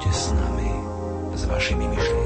Poďte s nami, s vašimi myšlienkami.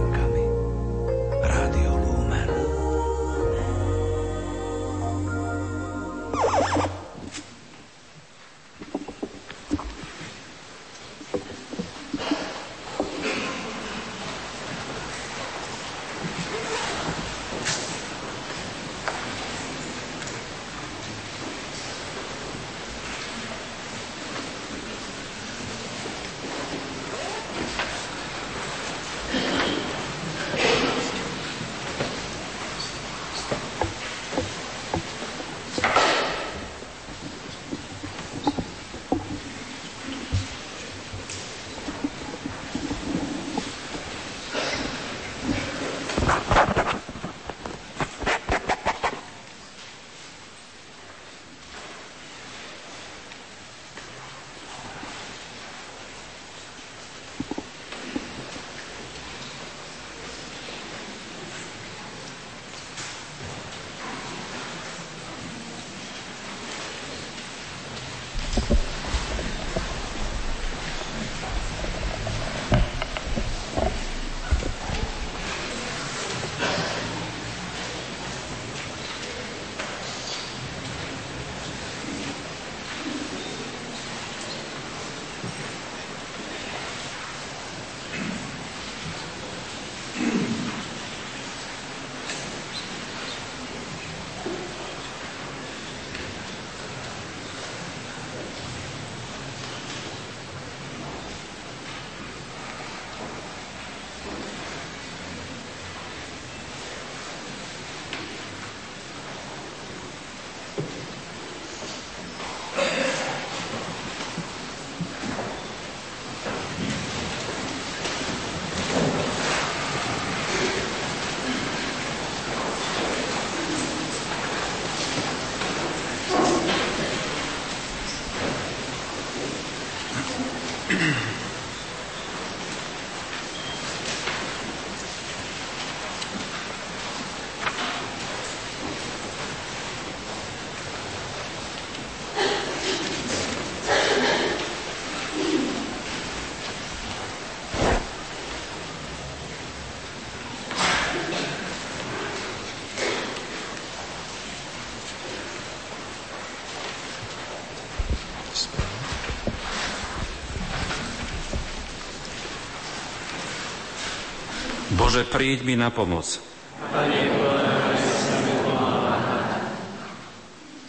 Bože, príď mi na pomoc.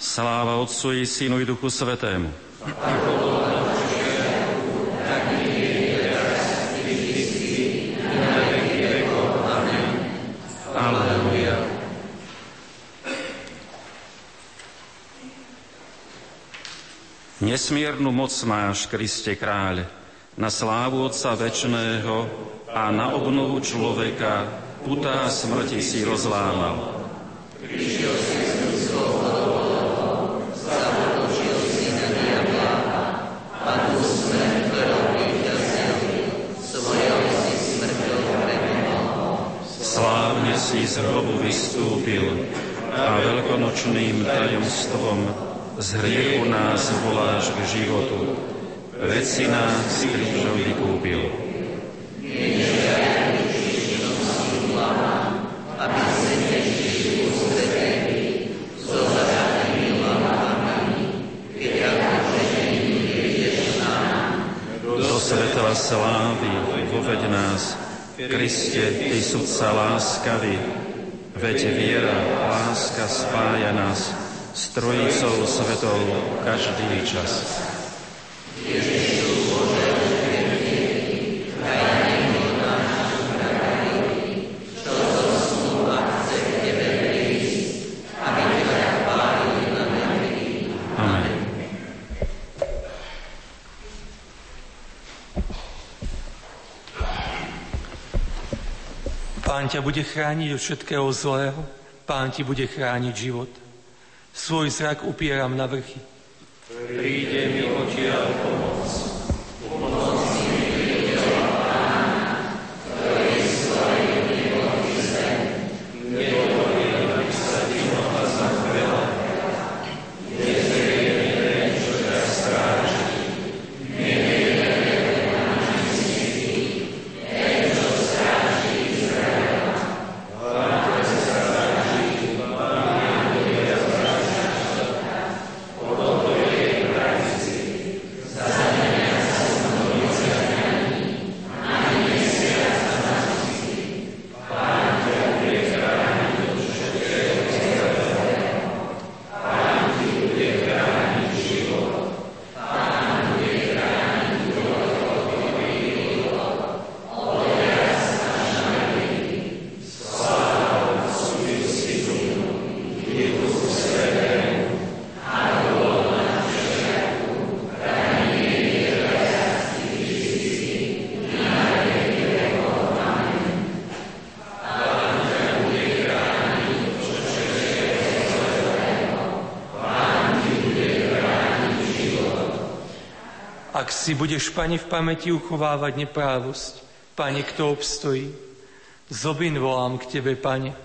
Sláva Otcu i Synu i Duchu Svetému. Nesmiernu moc máš, Kriste kráľ, na slávu Otca Večného a na obnovu človeka putá smrti si rozlámal. Slávne si z hrobu vystúpil a veľkonočným tajomstvom z hriechu nás voláš k životu. Veď si nás krížom vykúpil. svetla slávy, voveď nás. Kriste, Ty sudca láskavý, veď viera, láska spája nás s Trojicou Svetou každý čas. Ťa bude chrániť od všetkého zlého, Pán ti bude chrániť život. Svoj zrak upieram na vrchy. Príde mi odtiaľ pomoc. Ak si budeš, Pane, v pamäti uchovávať neprávosť, Pane, kto obstojí? Zobin volám k Tebe, Pane.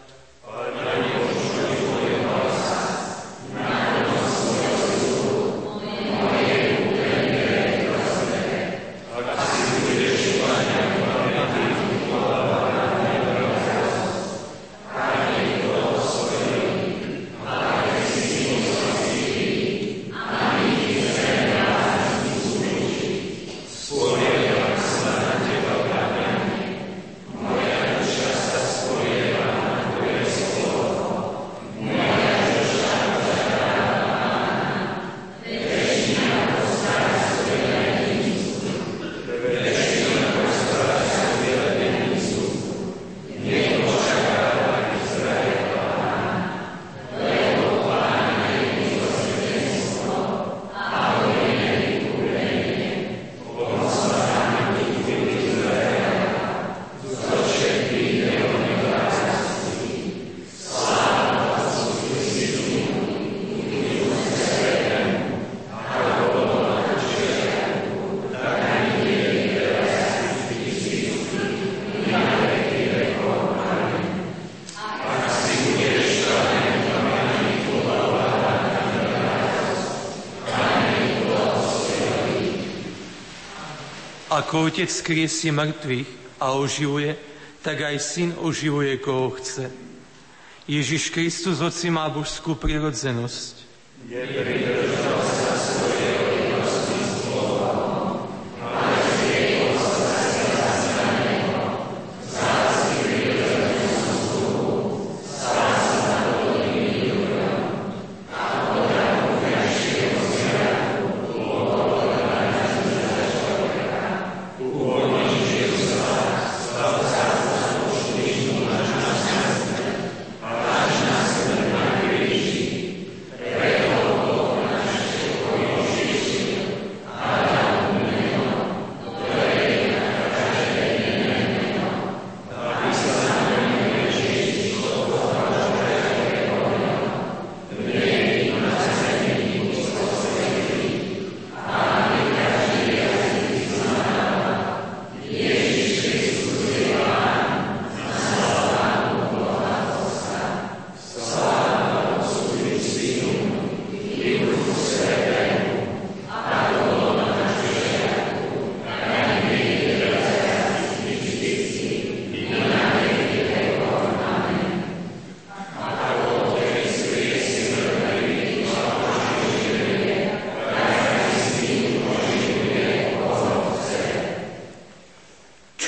Ako Otec skriesie mŕtvych a oživuje, tak aj Syn oživuje, koho chce. Ježiš Kristus, Otci, má božskú prirodzenosť.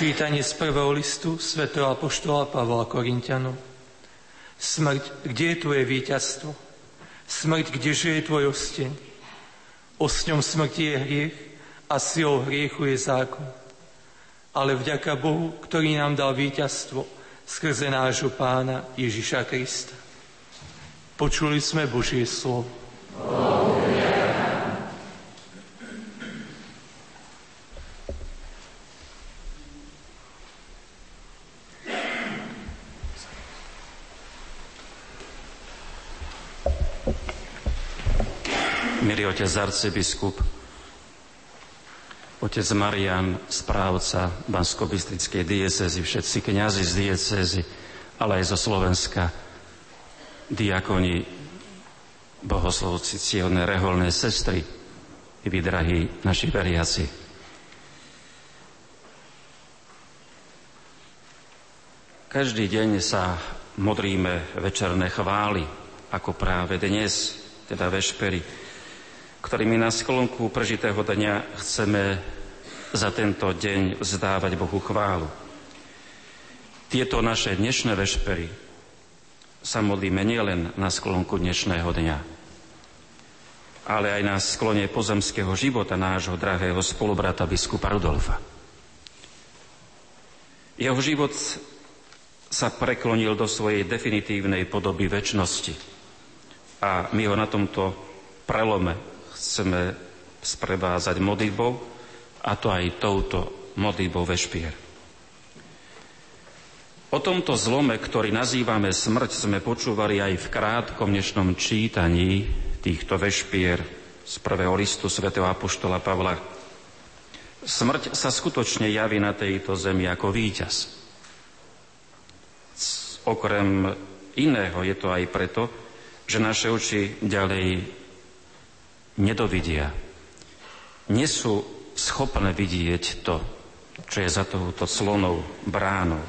Čítanie z prvého listu Sv. Apoštola Pavla Korintianu. Smrť, kde je tvoje víťazstvo? Smrť, kdeže je tvoj osteň? Osňom smrti je hriech a silou hriechu je zákon. Ale vďaka Bohu, ktorý nám dal víťazstvo skrze nášho pána Ježiša Krista. Počuli sme Božie slovo. Amen. Otec arcibiskup, otec Marian, správca Bansko-Bystrickej diecezy, všetci kňazi z diecezy, ale aj zo Slovenska, diakoni, bohoslovci, cielne, reholné sestry, i vy, drahí naši veriaci. Každý deň sa modríme večerné chvály, ako práve dnes, teda vešpery, ktorými na sklonku prežitého dňa chceme za tento deň vzdávať Bohu chválu. Tieto naše dnešné vešpery sa modlíme nielen na sklonku dnešného dňa, ale aj na sklone pozemského života nášho drahého spolubrata biskupa Rudolfa. Jeho život sa preklonil do svojej definitívnej podoby väčšnosti a my ho na tomto prelome chceme sprevázať modlitbou, a to aj touto modlitbou vešpier. O tomto zlome, ktorý nazývame smrť, sme počúvali aj v krátkom dnešnom čítaní týchto vešpier z prvého listu svätého Apoštola Pavla Smrť sa skutočne javí na tejto zemi ako víťaz. Okrem iného je to aj preto, že naše oči ďalej nedovidia. Nie sú schopné vidieť to, čo je za touto clonou bránou.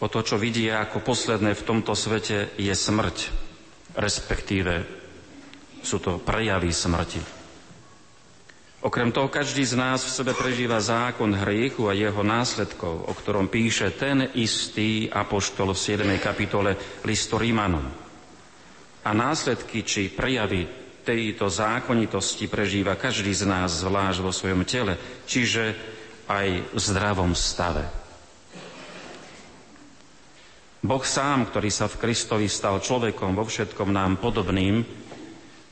O to, čo vidia ako posledné v tomto svete, je smrť, respektíve sú to prejavy smrti. Okrem toho, každý z nás v sebe prežíva zákon hriechu a jeho následkov, o ktorom píše ten istý apoštol v 7. kapitole listu Rímanom. A následky či prejavy tejto zákonitosti prežíva každý z nás zvlášť vo svojom tele, čiže aj v zdravom stave. Boh sám, ktorý sa v Kristovi stal človekom vo všetkom nám podobným,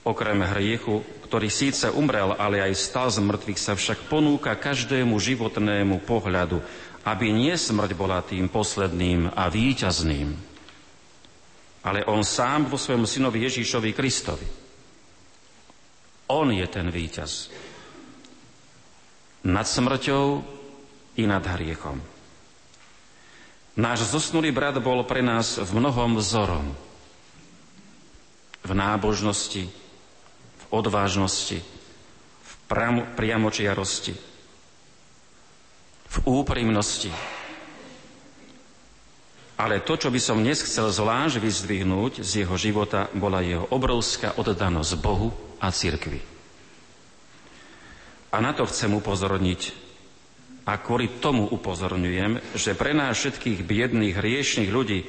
okrem hriechu, ktorý síce umrel, ale aj stal z mŕtvych, sa však ponúka každému životnému pohľadu, aby nie smrť bola tým posledným a víťazným, ale on sám vo svojom synovi Ježíšovi Kristovi. On je ten víťaz. Nad smrťou i nad hriechom. Náš zosnulý brat bol pre nás v mnohom vzorom. V nábožnosti, v odvážnosti, v priamočiarosti, v úprimnosti. Ale to, čo by som dnes chcel zvlášť vyzdvihnúť z jeho života, bola jeho obrovská oddanosť Bohu a cirkvi. A na to chcem upozorniť a kvôli tomu upozorňujem, že pre nás všetkých biedných, hriešných ľudí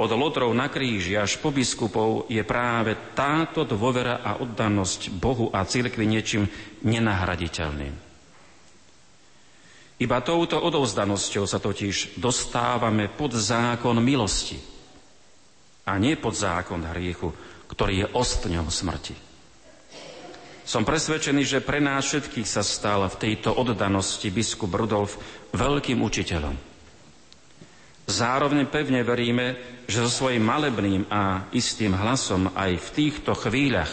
od lotrov na kríži až po biskupov je práve táto dôvera a oddanosť Bohu a cirkvi niečím nenahraditeľným. Iba touto odovzdanosťou sa totiž dostávame pod zákon milosti a nie pod zákon hriechu, ktorý je ostňom smrti. Som presvedčený, že pre nás všetkých sa stal v tejto oddanosti biskup Rudolf veľkým učiteľom. Zároveň pevne veríme, že so svojím malebným a istým hlasom aj v týchto chvíľach,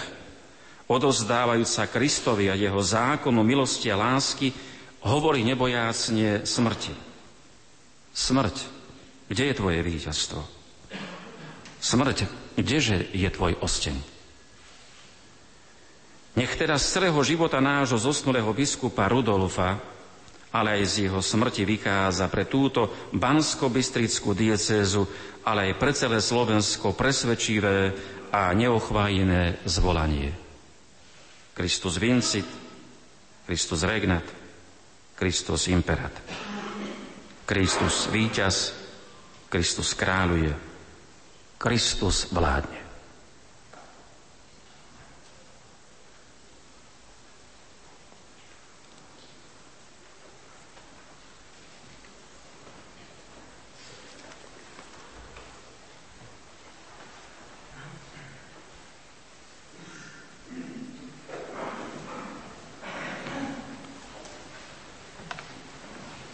odozdávajúca Kristovi a jeho zákonu milosti a lásky, hovorí nebojácne smrti. Smrť, kde je tvoje víťazstvo? Smrť, kdeže je tvoj osteň? Nech teda z celého života nášho zosnulého biskupa Rudolfa, ale aj z jeho smrti vykáza pre túto bansko-bystrickú diecézu, ale aj pre celé Slovensko presvedčivé a neochvájené zvolanie. Kristus vincit, Kristus regnat, Kristus imperat. Kristus víťaz, Kristus kráľuje, Kristus vládne.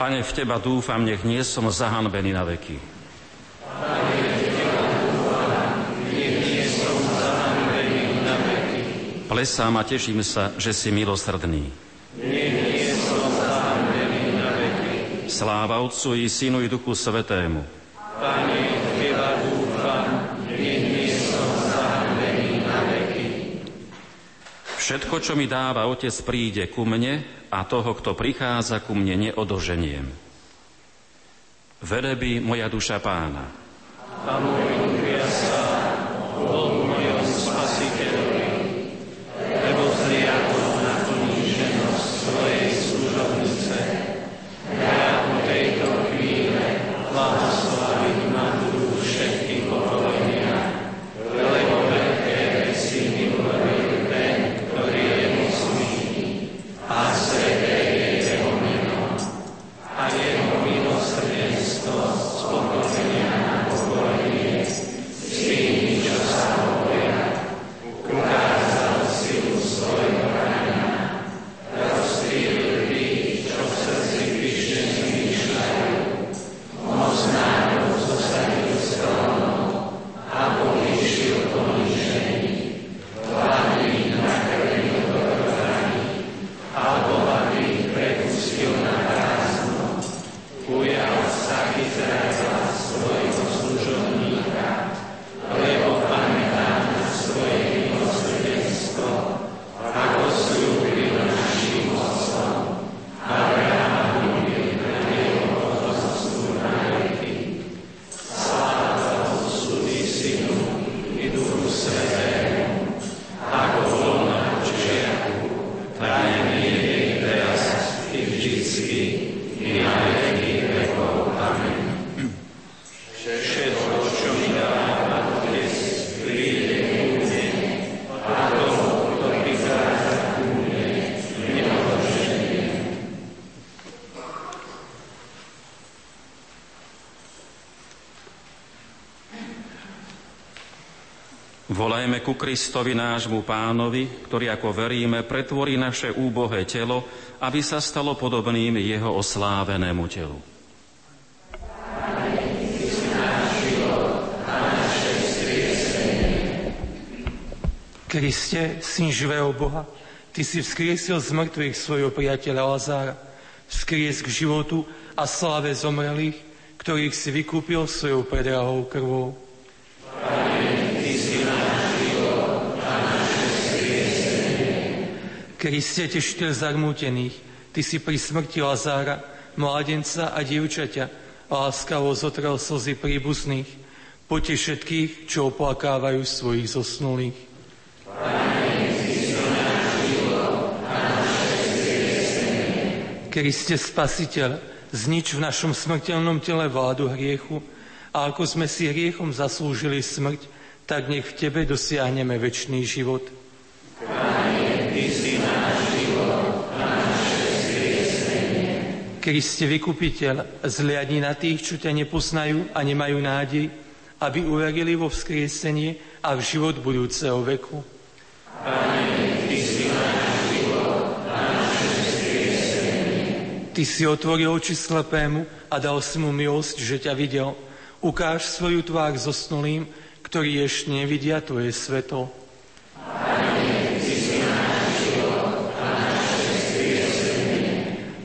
Pane, v Teba dúfam, nech nie som zahanbený na veky. Plesám a teším sa, že si milosrdný. Nech nie som zahanbený na veky. Sláva Otcu i Synu i Duchu Svetému. Pane, Teba dúfam, nech nie som zahanbený na veky. Všetko, čo mi dáva Otec, príde ku mne a toho, kto prichádza ku mne, neodoženiem. Velebí moja duša pána. A môj sa, Bohu mojom spasiteľovi, lebo zliadol na poníženosť svojej služobnice. Ja po tejto chvíle blahoslaviť ma budú všetky pokolenia, lebo veľké veci mi urobil ten, ktorý je mocný a sveté je jeho meno a jeho milosrdenstvo z pokolenia na pokolenie vždycky, i na veky vekov. Amen. Všetko, čo mi dáva Otec, príde ku mne, a tomu, kto prichádza ku mne, nemoženie. Volajme ku Kristovi nášmu pánovi, ktorý, ako veríme, pretvorí naše úbohé telo, aby sa stalo podobným jeho oslávenému telu. Kriste, Syn živého Boha, Ty si vzkriesil z mŕtvych svojho priateľa Lazára, vzkries k životu a sláve zomrelých, ktorých si vykúpil svojou predrahou krvou. Kriste, tešiteľ zarmútených, Ty si pri smrti Lazára, mládenca a dievčaťa, láskavo zotrel slzy príbuzných, pote všetkých, čo oplakávajú svojich zosnulých. Kriste Spasiteľ, znič v našom smrteľnom tele vládu hriechu a ako sme si hriechom zaslúžili smrť, tak nech v Tebe dosiahneme väčší život. Kriste Vykupiteľ, zliadni na tých, čo ťa nepoznajú a nemajú nádej, aby uverili vo vzkriesenie a v život budúceho veku. Ty si otvoril oči slepému a dal si mu milosť, že ťa videl. Ukáž svoju tvár zosnulým, ktorí ešte nevidia Tvoje svetlo.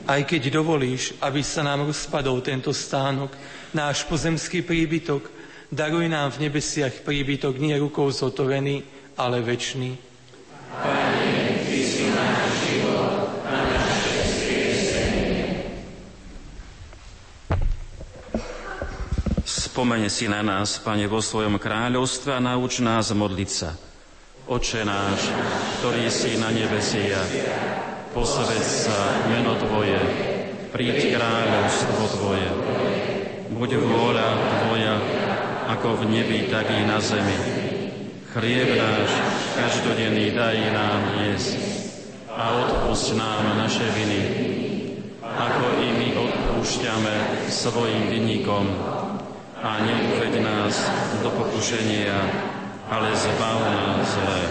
Aj keď dovolíš, aby sa nám rozpadol tento stánok, náš pozemský príbytok, daruj nám v nebesiach príbytok nie rukou zotovený, ale väčší. Pane, Ty si náš Spomene si na nás, Pane, vo svojom kráľovstve a nauč nás modliť sa. Oče náš, ktorý si na nebesiach, posved sa meno Tvoje, príď kráľovstvo Tvoje. Buď vôľa Tvoja, ako v nebi, tak i na zemi. Chlieb náš každodenný daj nám dnes a odpusť nám naše viny, ako i my odpúšťame svojim vinníkom a neuveď nás do pokušenia, ale zbav nás zlé.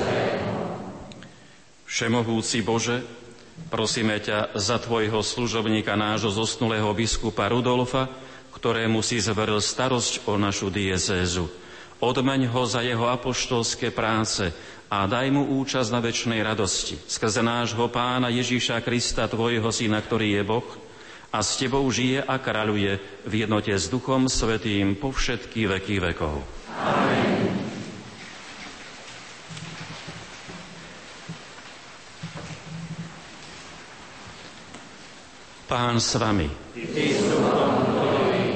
Všemohúci Bože, prosíme ťa za Tvojho služobníka, nášho zosnulého biskupa Rudolfa, ktorému si zveril starosť o našu diecézu. Odmeň ho za jeho apoštolské práce a daj mu účasť na väčšnej radosti. Skrze nášho pána Ježíša Krista, Tvojho syna, ktorý je Boh, a s Tebou žije a kráľuje v jednote s Duchom Svetým po všetky veky vekov. Amen. Pán s vami.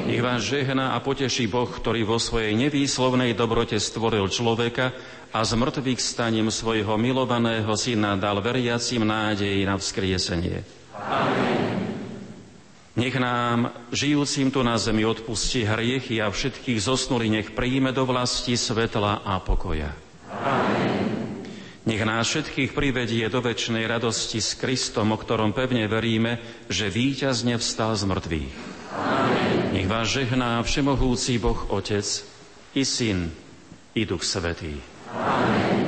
Nech vás žehná a poteší Boh, ktorý vo svojej nevýslovnej dobrote stvoril človeka a z mŕtvych staním svojho milovaného syna dal veriacim nádej na vzkriesenie. Amen. Nech nám, žijúcim tu na zemi, odpustí hriechy a všetkých zosnuli nech príjme do vlasti svetla a pokoja. Amen. Nech nás všetkých privedie do väčšnej radosti s Kristom, o ktorom pevne veríme, že víťazne vstal z mŕtvych. Amen. Nech vás žehná všemohúci Boh Otec, i Syn, i Duch Svetý. Amen.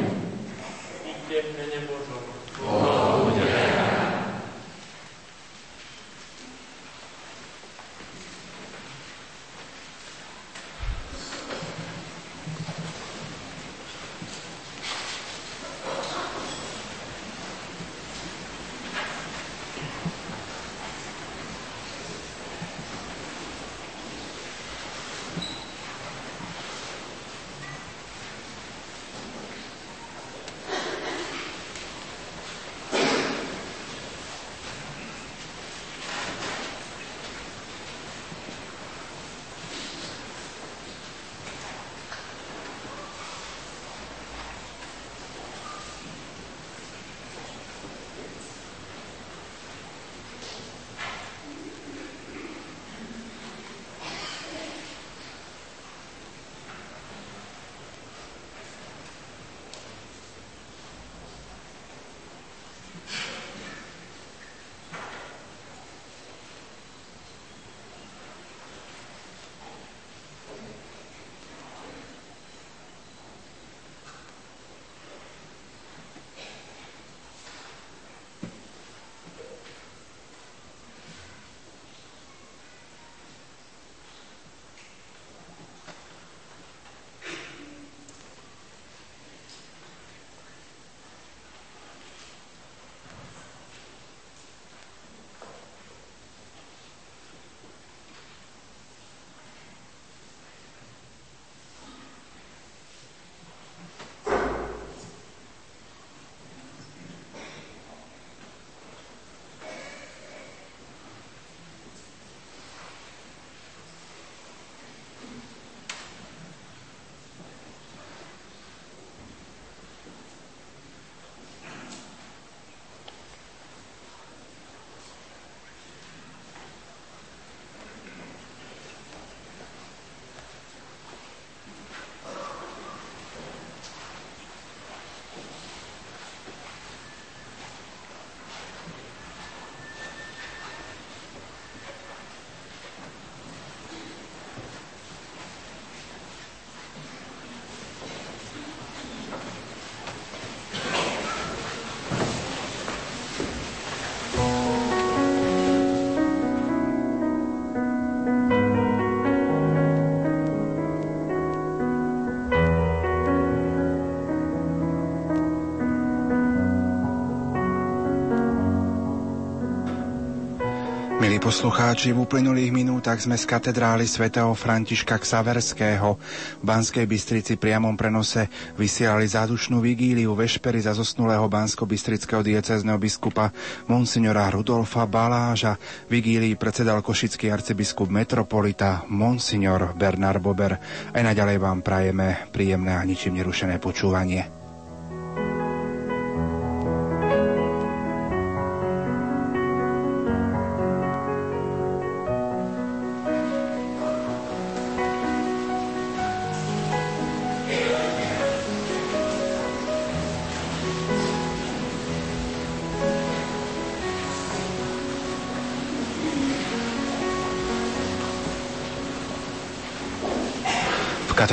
Poslucháči, v uplynulých minútach sme z katedrály svätého Františka Ksaverského v Banskej Bystrici priamom prenose vysielali zádušnú vigíliu vešpery za zosnulého bansko-bystrického diecézneho biskupa monsignora Rudolfa Baláža. Vigílii predsedal košický arcibiskup metropolita monsignor Bernard Bober. Aj naďalej vám prajeme príjemné a ničím nerušené počúvanie.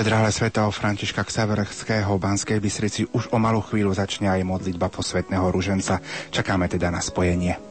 Katedrále svätého Františka Ksaverského v Banskej Bystrici už o malú chvíľu začne aj modlitba posvetného ruženca. Čakáme teda na spojenie.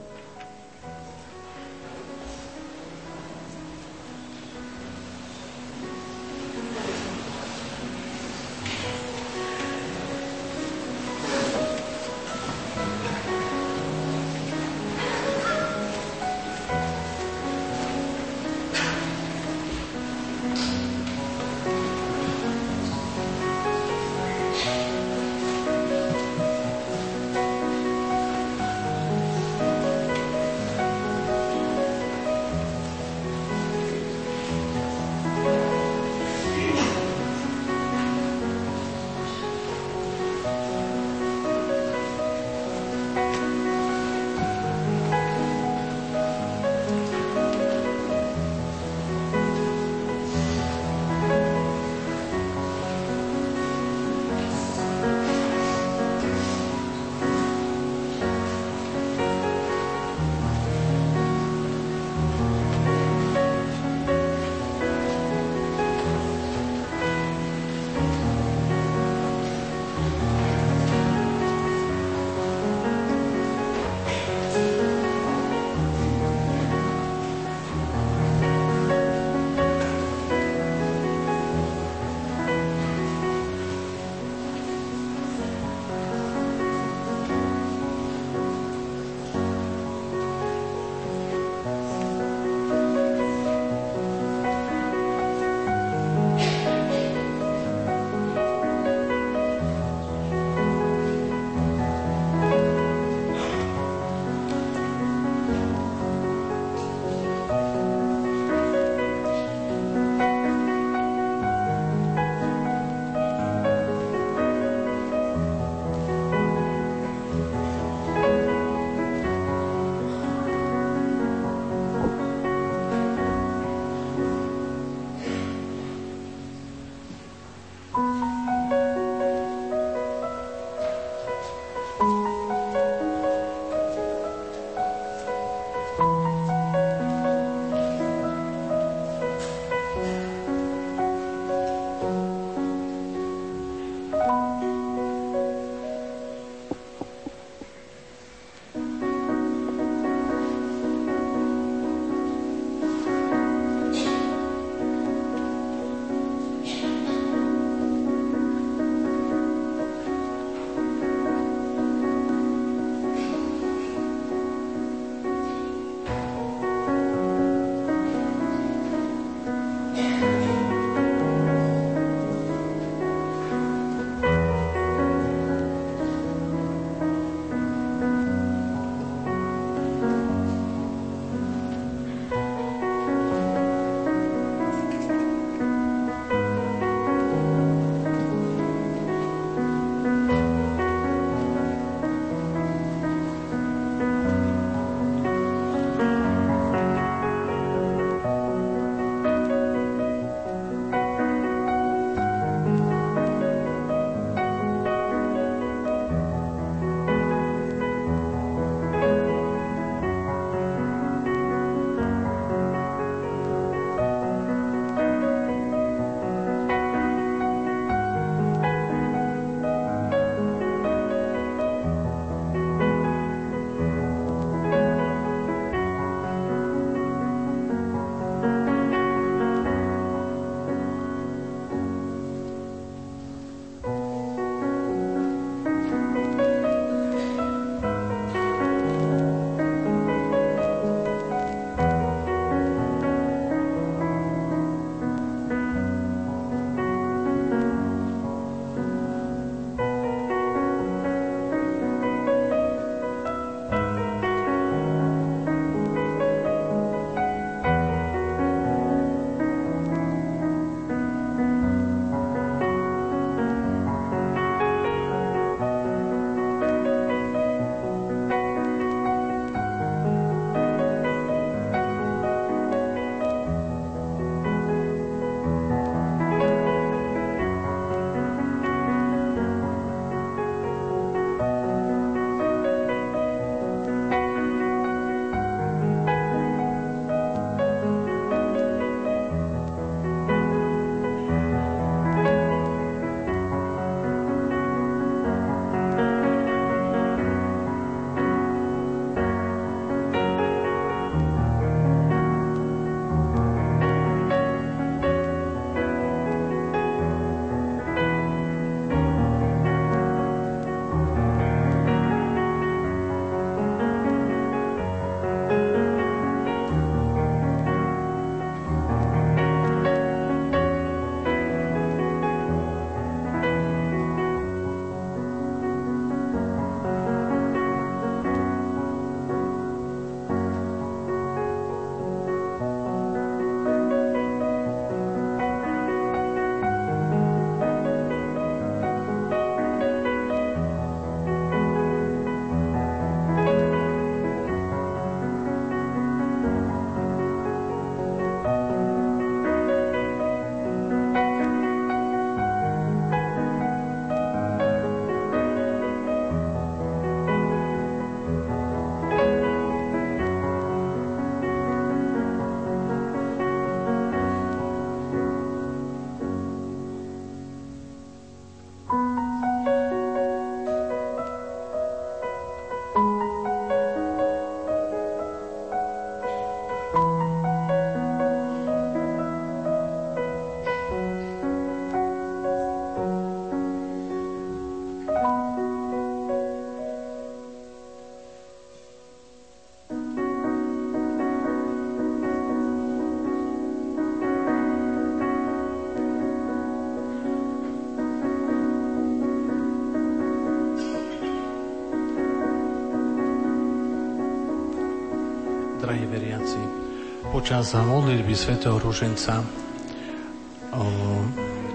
Počas modlitby svätého Ruženca,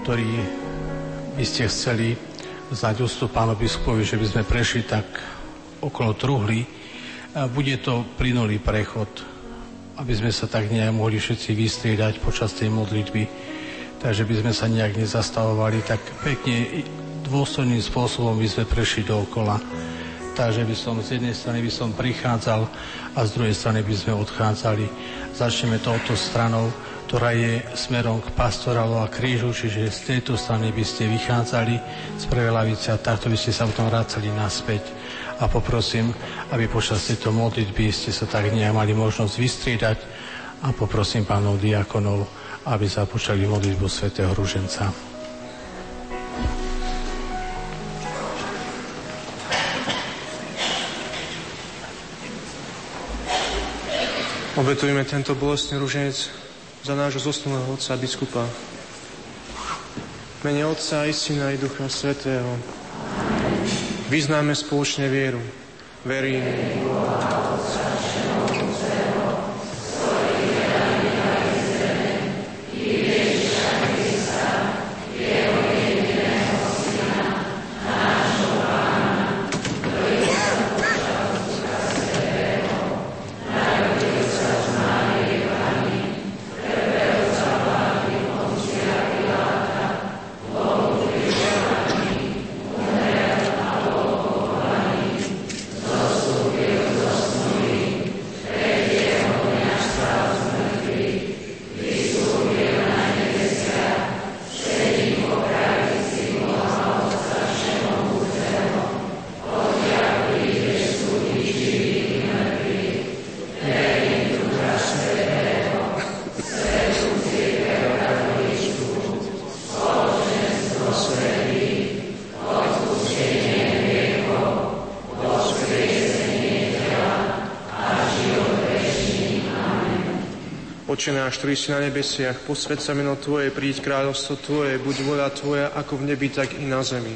ktorý by ste chceli zdať ústup pánu biskupovi, že by sme prešli tak okolo truhly, bude to plynulý prechod, aby sme sa tak nejak mohli všetci vystriedať počas tej modlitby. Takže by sme sa nejak nezastavovali, tak pekne dôstojným spôsobom by sme prešli dookola. Takže by som z jednej strany by som prichádzal a z druhej strany by sme odchádzali. Začneme touto stranou, ktorá je smerom k pastorálu a krížu, čiže z tejto strany by ste vychádzali z prvej lavice a takto by ste sa potom vracali naspäť. A poprosím, aby počas tejto modlitby ste sa tak nejak mali možnosť vystriedať a poprosím pánov diakonov, aby započali modlitbu svätého Ruženca. Obetujeme tento bolestný ruženec za nášho zosnulého otca biskupa. Mene Otca i Syna i Ducha Svetého. Vyznáme spoločne vieru. Verím. Verím. Oče náš, ktorý si na nebesiach, posved sa meno Tvoje, príď kráľovstvo Tvoje, buď voľa Tvoja, ako v nebi, tak i na zemi.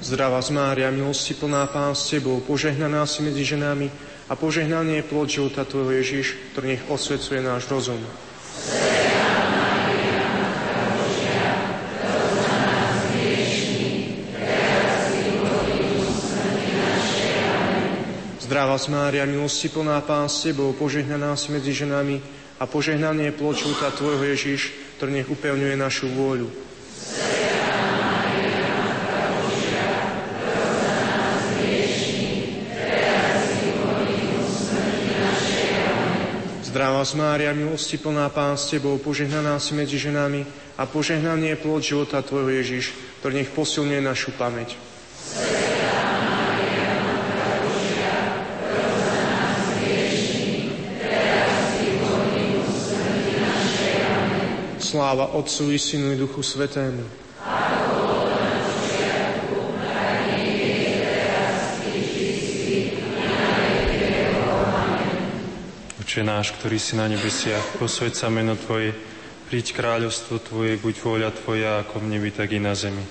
Zdravá z Mária, milosti plná Pán s Tebou, požehnaná si medzi ženami a požehnanie je plod života Tvojho Ježiš, ktorý nech osvecuje náš rozum. Zdravá Mária, milosti plná Pán s Tebou, požehnaná si medzi ženami a požehnanie je plod života Tvojho Ježiš, ktorý nech upevňuje našu vôľu. Z Mária, milosti plná Pán s Tebou, požehnaná si medzi ženami a požehnaný je plod života Tvojho Ježiš, ktorý nech posilňuje našu pamäť. Sláva Otcu i Synu i Duchu Svetému. Oče náš, ktorý si na nebesiach, posved sa meno Tvoje, príď kráľovstvo Tvoje, buď vôľa Tvoja, ako v nebi, tak i na zemi.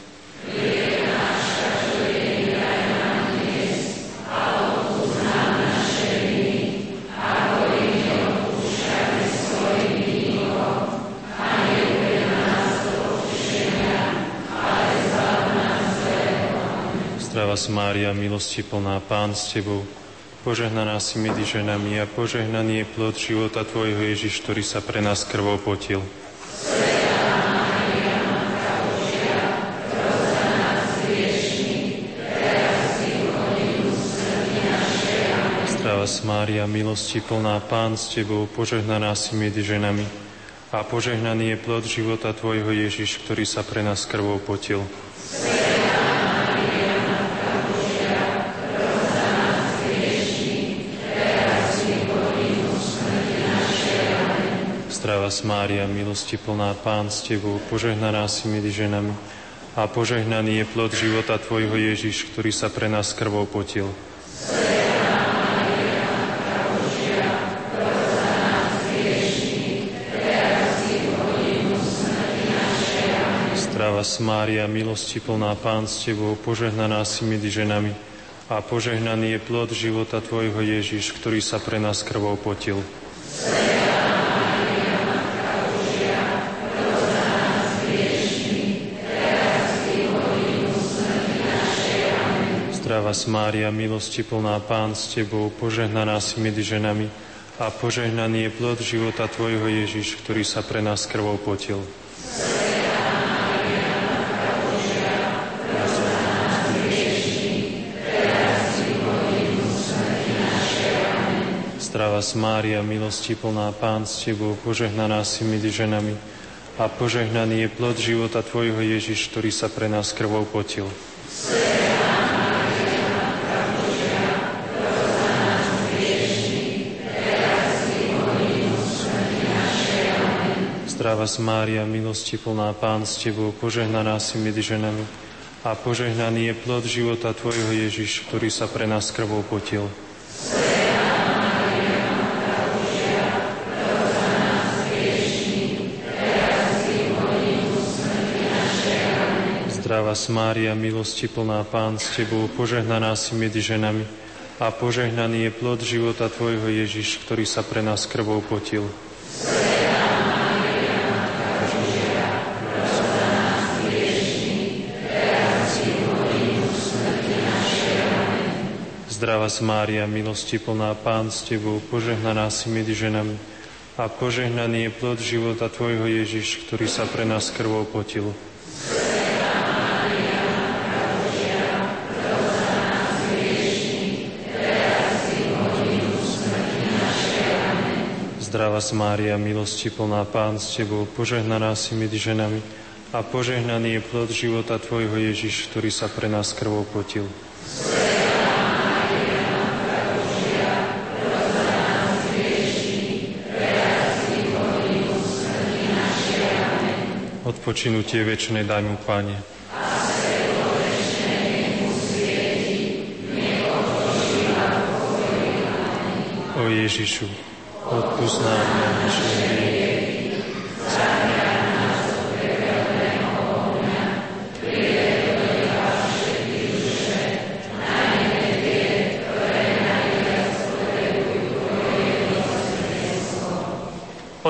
Zdravá Mária, milosti plná, Pán s Tebou, Požehnaná si medzi ženami a požehnaný je plod života Tvojho Ježiš, ktorý sa pre nás krvou potil. Zdravá Mária, milosti plná Pán s Tebou, požehnaná si medzi ženami a požehnaný je plod života Tvojho Ježiš, ktorý sa pre nás krvou potil. teraz Mária, milosti plná Pán s Tebou, požehnaná si medzi ženami a požehnaný je plod života Tvojho Ježiš, ktorý sa pre nás krvou potil. Zdravá Mária, milosti plná Pán s Tebou, požehnaná si medzi ženami a požehnaný je plod života Tvojho Ježiš, ktorý sa pre nás krvou potil. Svetá Zdravá Mária, milosti plná Pán s Tebou, požehnaná si medzi ženami a požehnaný je plod života Tvojho Ježiš, ktorý sa pre nás krvou potil. Zdravá Mária, milosti plná Pán s Tebou, požehnaná si medzi ženami a požehnaný je plod života Tvojho Ježiš, ktorý sa pre nás krvou potil. Zdravá Mária, milosti plná Pán s Tebou, požehnaná si medzi ženami a požehnaný je plod života Tvojho Ježiš, ktorý sa pre nás krvou potil. Zdravá Mária, milosti plná Pán s Tebou, požehnaná si medzi ženami a požehnaný je plod života Tvojho Ježiš, ktorý sa pre nás krvou potil. Zdravá Mária, milosti plná Pán s Tebou, požehnaná si medzi ženami a požehnaný je plod života Tvojho Ježiš, ktorý sa pre nás krvou potil. Zdravá Mária, milosti plná Pán s Tebou, požehnaná si medzi ženami a požehnaný je plod života Tvojho Ježiš, ktorý sa pre nás krvou potil. Odpočinutie väčšnej daj mu, Pane. O Ježišu, odpúsť nám naše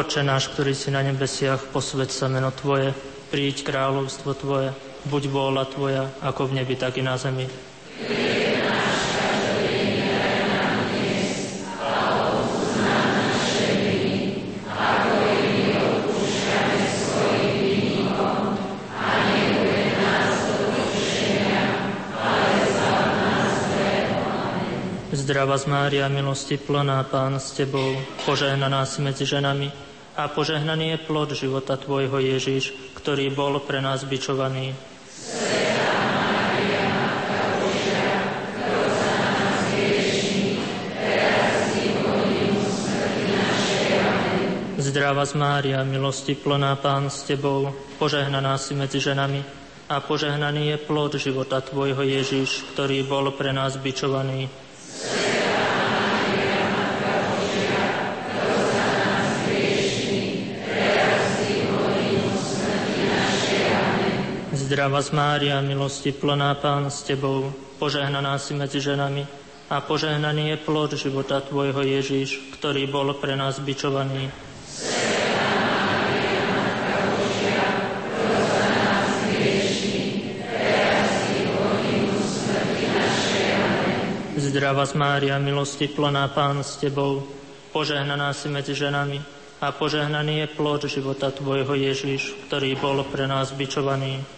Oče náš, ktorý si na nebesiach, posved sa meno Tvoje, príď kráľovstvo Tvoje, buď vôľa Tvoja, ako v nebi, tak i na zemi. Zdravá z Mária, milosti plná, Pán s Tebou, požehnaná si medzi ženami a požehnaný je plod života Tvojho Ježiš, ktorý bol pre nás bičovaný. Zdravá z Mária, milosti plná, Pán s Tebou, požehnaná si medzi ženami a požehnaný je plod života Tvojho Ježiš, ktorý bol pre nás bičovaný. Zdravá z Mária, milosti plná Pán s Tebou, požehnaná si medzi ženami a požehnaný je plod života Tvojho Ježiš, ktorý bol pre nás bičovaný. Zdravá z Mária, milosti plná Pán s Tebou, požehnaná si medzi ženami a požehnaný je plod života Tvojho Ježiš, ktorý bol pre nás bičovaný.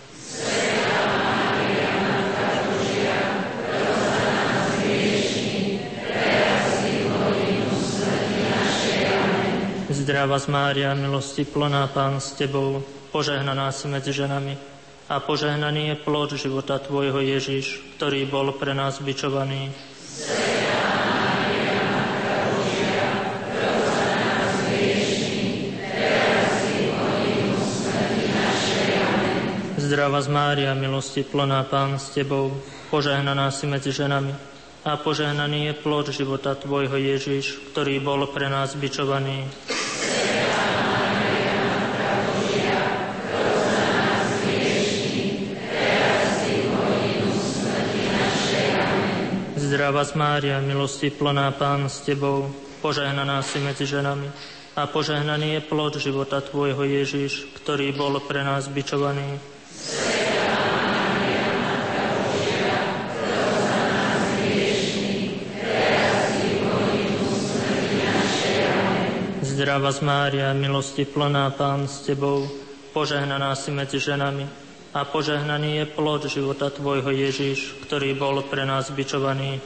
Zdravá z Mária, milosti plná Pán s Tebou, požehnaná si medzi ženami a požehnaný je plod života Tvojho Ježiš, ktorý bol pre nás bičovaný. Zdravá z Mária, milosti plná Pán s Tebou, požehnaná si medzi ženami a požehnaný je plod života Tvojho Ježiš, ktorý bol pre nás bičovaný. Zdravá z Mária, milosti plná Pán s Tebou, požehnaná si medzi ženami a požehnaný je plod života Tvojho Ježiš, ktorý bol pre nás bičovaný. Zdravá z Mária, milosti plná Pán s Tebou, požehnaná si medzi ženami a požehnaný je plod života Tvojho Ježiš, ktorý bol pre nás bičovaný.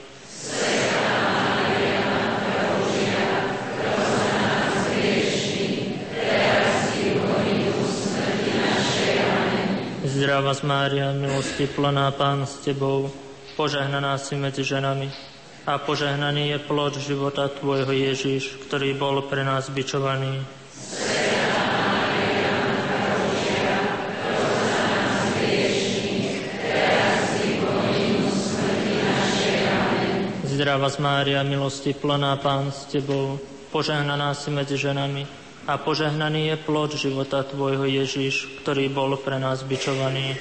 Zdravá z Mária, milosti plná Pán s Tebou, požehnaná si medzi ženami a požehnaný je plod života Tvojho Ježiš, ktorý bol pre nás bičovaný. Zdravá z Mária, milosti plná Pán s Tebou, požehnaná si medzi ženami a požehnaný je plod života Tvojho Ježiš, ktorý bol pre nás bičovaný.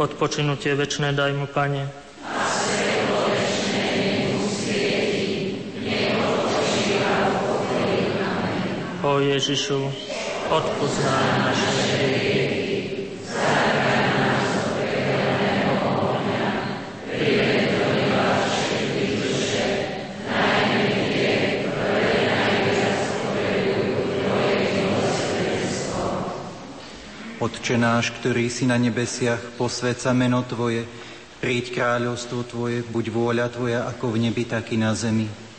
odpočinutie večné daj mu, Pane. O Ježišu, odpúsť nám naše hriechy, Otče náš, ktorý si na nebesiach, posvedca meno Tvoje, príď kráľovstvo Tvoje, buď vôľa Tvoja ako v nebi, tak i na zemi.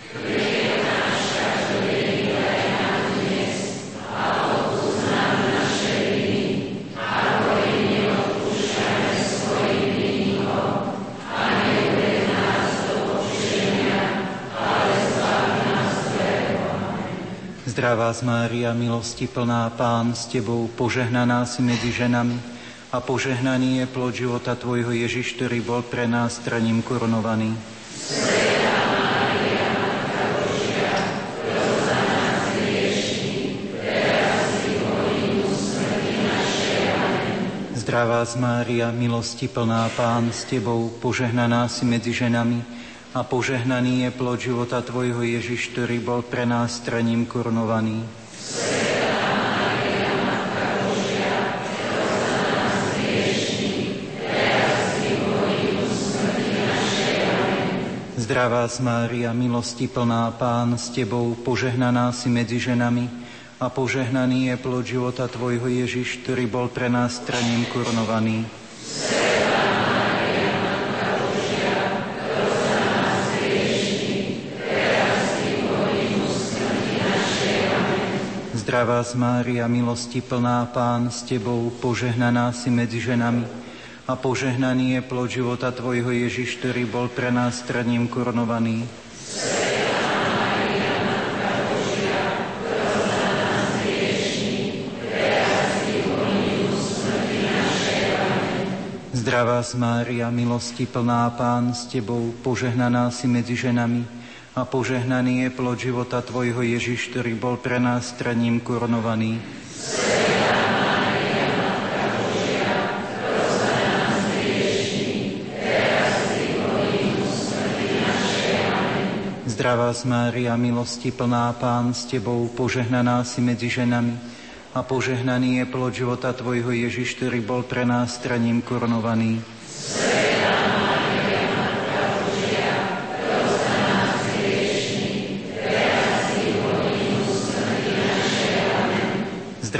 Zdravá z Mária, milosti plná Pán s Tebou, požehnaná si medzi ženami a požehnaný je plod života Tvojho Ježiš, ktorý bol pre nás straním korunovaný. Zdravá z Mária, milosti plná Pán s Tebou, požehnaná si medzi ženami a požehnaný je plod života Tvojho Ježiš, ktorý bol pre nás straním korunovaný. Zdravá Mária, milosti plná Pán s Tebou, požehnaná si medzi ženami a požehnaný je plod života Tvojho Ježiš, ktorý bol pre nás straním korunovaný. Zdravá z Mária, milosti plná Pán s Tebou, požehnaná si medzi ženami a požehnaný je plod života Tvojho Ježiš, ktorý bol pre nás straním korunovaný. Zdravá Mária, milosti plná Pán s Tebou, požehnaná si medzi ženami a požehnaný je plod života Tvojho Ježiš, ktorý bol pre nás straním korunovaný. Zdravá z Mária, milosti plná Pán s Tebou, požehnaná si medzi ženami a požehnaný je plod života Tvojho Ježiš, ktorý bol pre nás straním korunovaný. Zdravá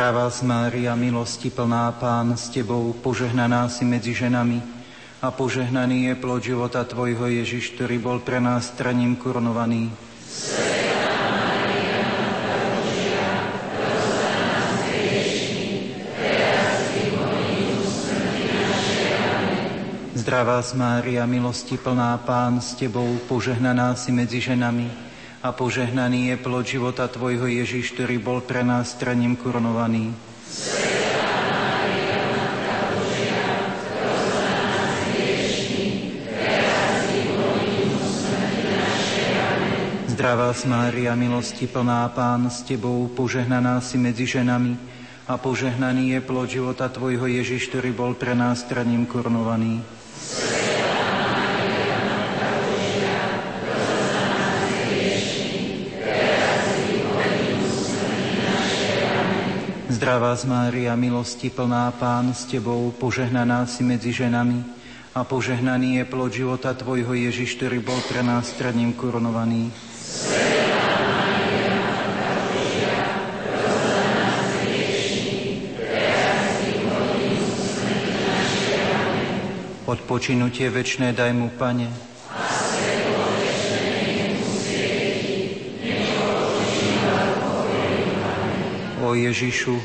z Mária, milosti plná Pán s Tebou, požehnaná si medzi ženami a požehnaný je plod života Tvojho Ježiš, ktorý bol pre nás straním korunovaný. Zdravá z Mária, milosti plná Pán s Tebou, požehnaná si medzi ženami a požehnaný je plod života Tvojho Ježiš, ktorý bol pre nás straním korunovaný. Zdravá Mária, milosti plná Pán s Tebou, požehnaná si medzi ženami a požehnaný je plod života Tvojho Ježiš, ktorý bol pre nás straním korunovaný. Zdravá Mária, milosti plná Pán s Tebou, požehnaná si medzi ženami a požehnaný je plod života Tvojho Ježiš, ktorý bol pre nás straním korunovaný. Odpočinutie večné daj mu, Pane, O Ježišu, Oče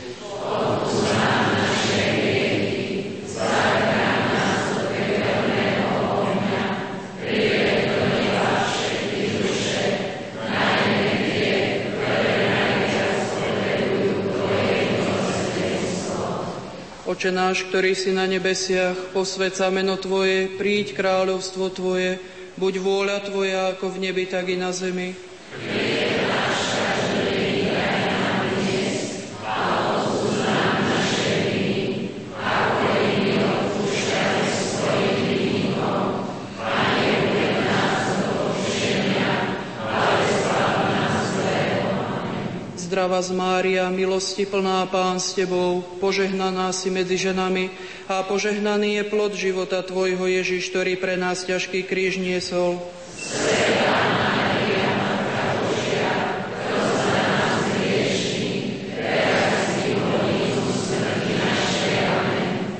náš, ktorý si na nebesiach, posvedca meno Tvoje, príď kráľovstvo Tvoje, buď vôľa Tvoja ako v nebi, tak i na zemi. Z Mária, milosti plná Pán s Tebou, požehnaná si medzi ženami a požehnaný je plod života Tvojho Ježiš, ktorý pre nás ťažký kríž niesol.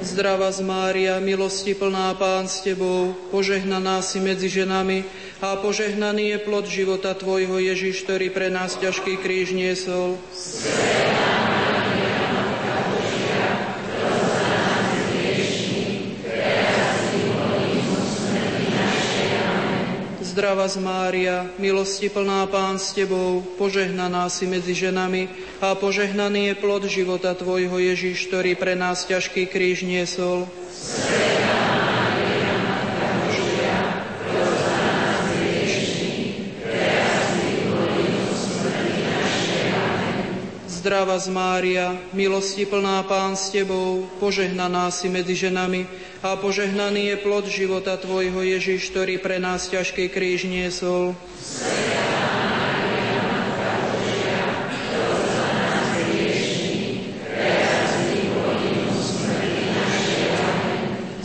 Zdravá z Mária, milosti plná Pán s Tebou, požehnaná si medzi ženami a požehnaný je plod života Tvojho Ježiš, ktorý pre nás ťažký kríž niesol. Zdravá z Mária, milosti plná Pán s Tebou, požehnaná si medzi ženami a požehnaný je plod života Tvojho Ježiš, ktorý pre nás ťažký kríž niesol. Svetá Zdravá z Mária, milosti plná Pán s Tebou, požehnaná si medzi ženami a požehnaný je plod života Tvojho Ježiš, ktorý pre nás ťažký kríž niesol.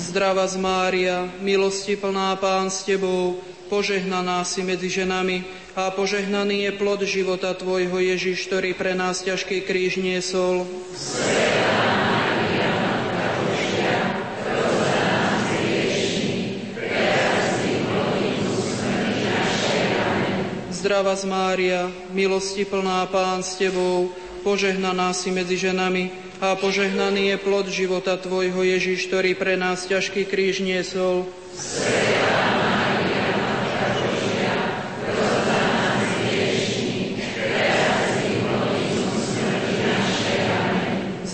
Zdravá z Mária, milosti plná Pán s Tebou, požehnaná si medzi ženami a požehnaný je plod života Tvojho Ježiš, ktorý pre nás ťažký kríž niesol. Zdravá z Mária, milosti plná Pán s Tebou, požehnaná si medzi ženami a požehnaný je plod života Tvojho Ježiš, ktorý pre nás ťažký kríž niesol. Svetá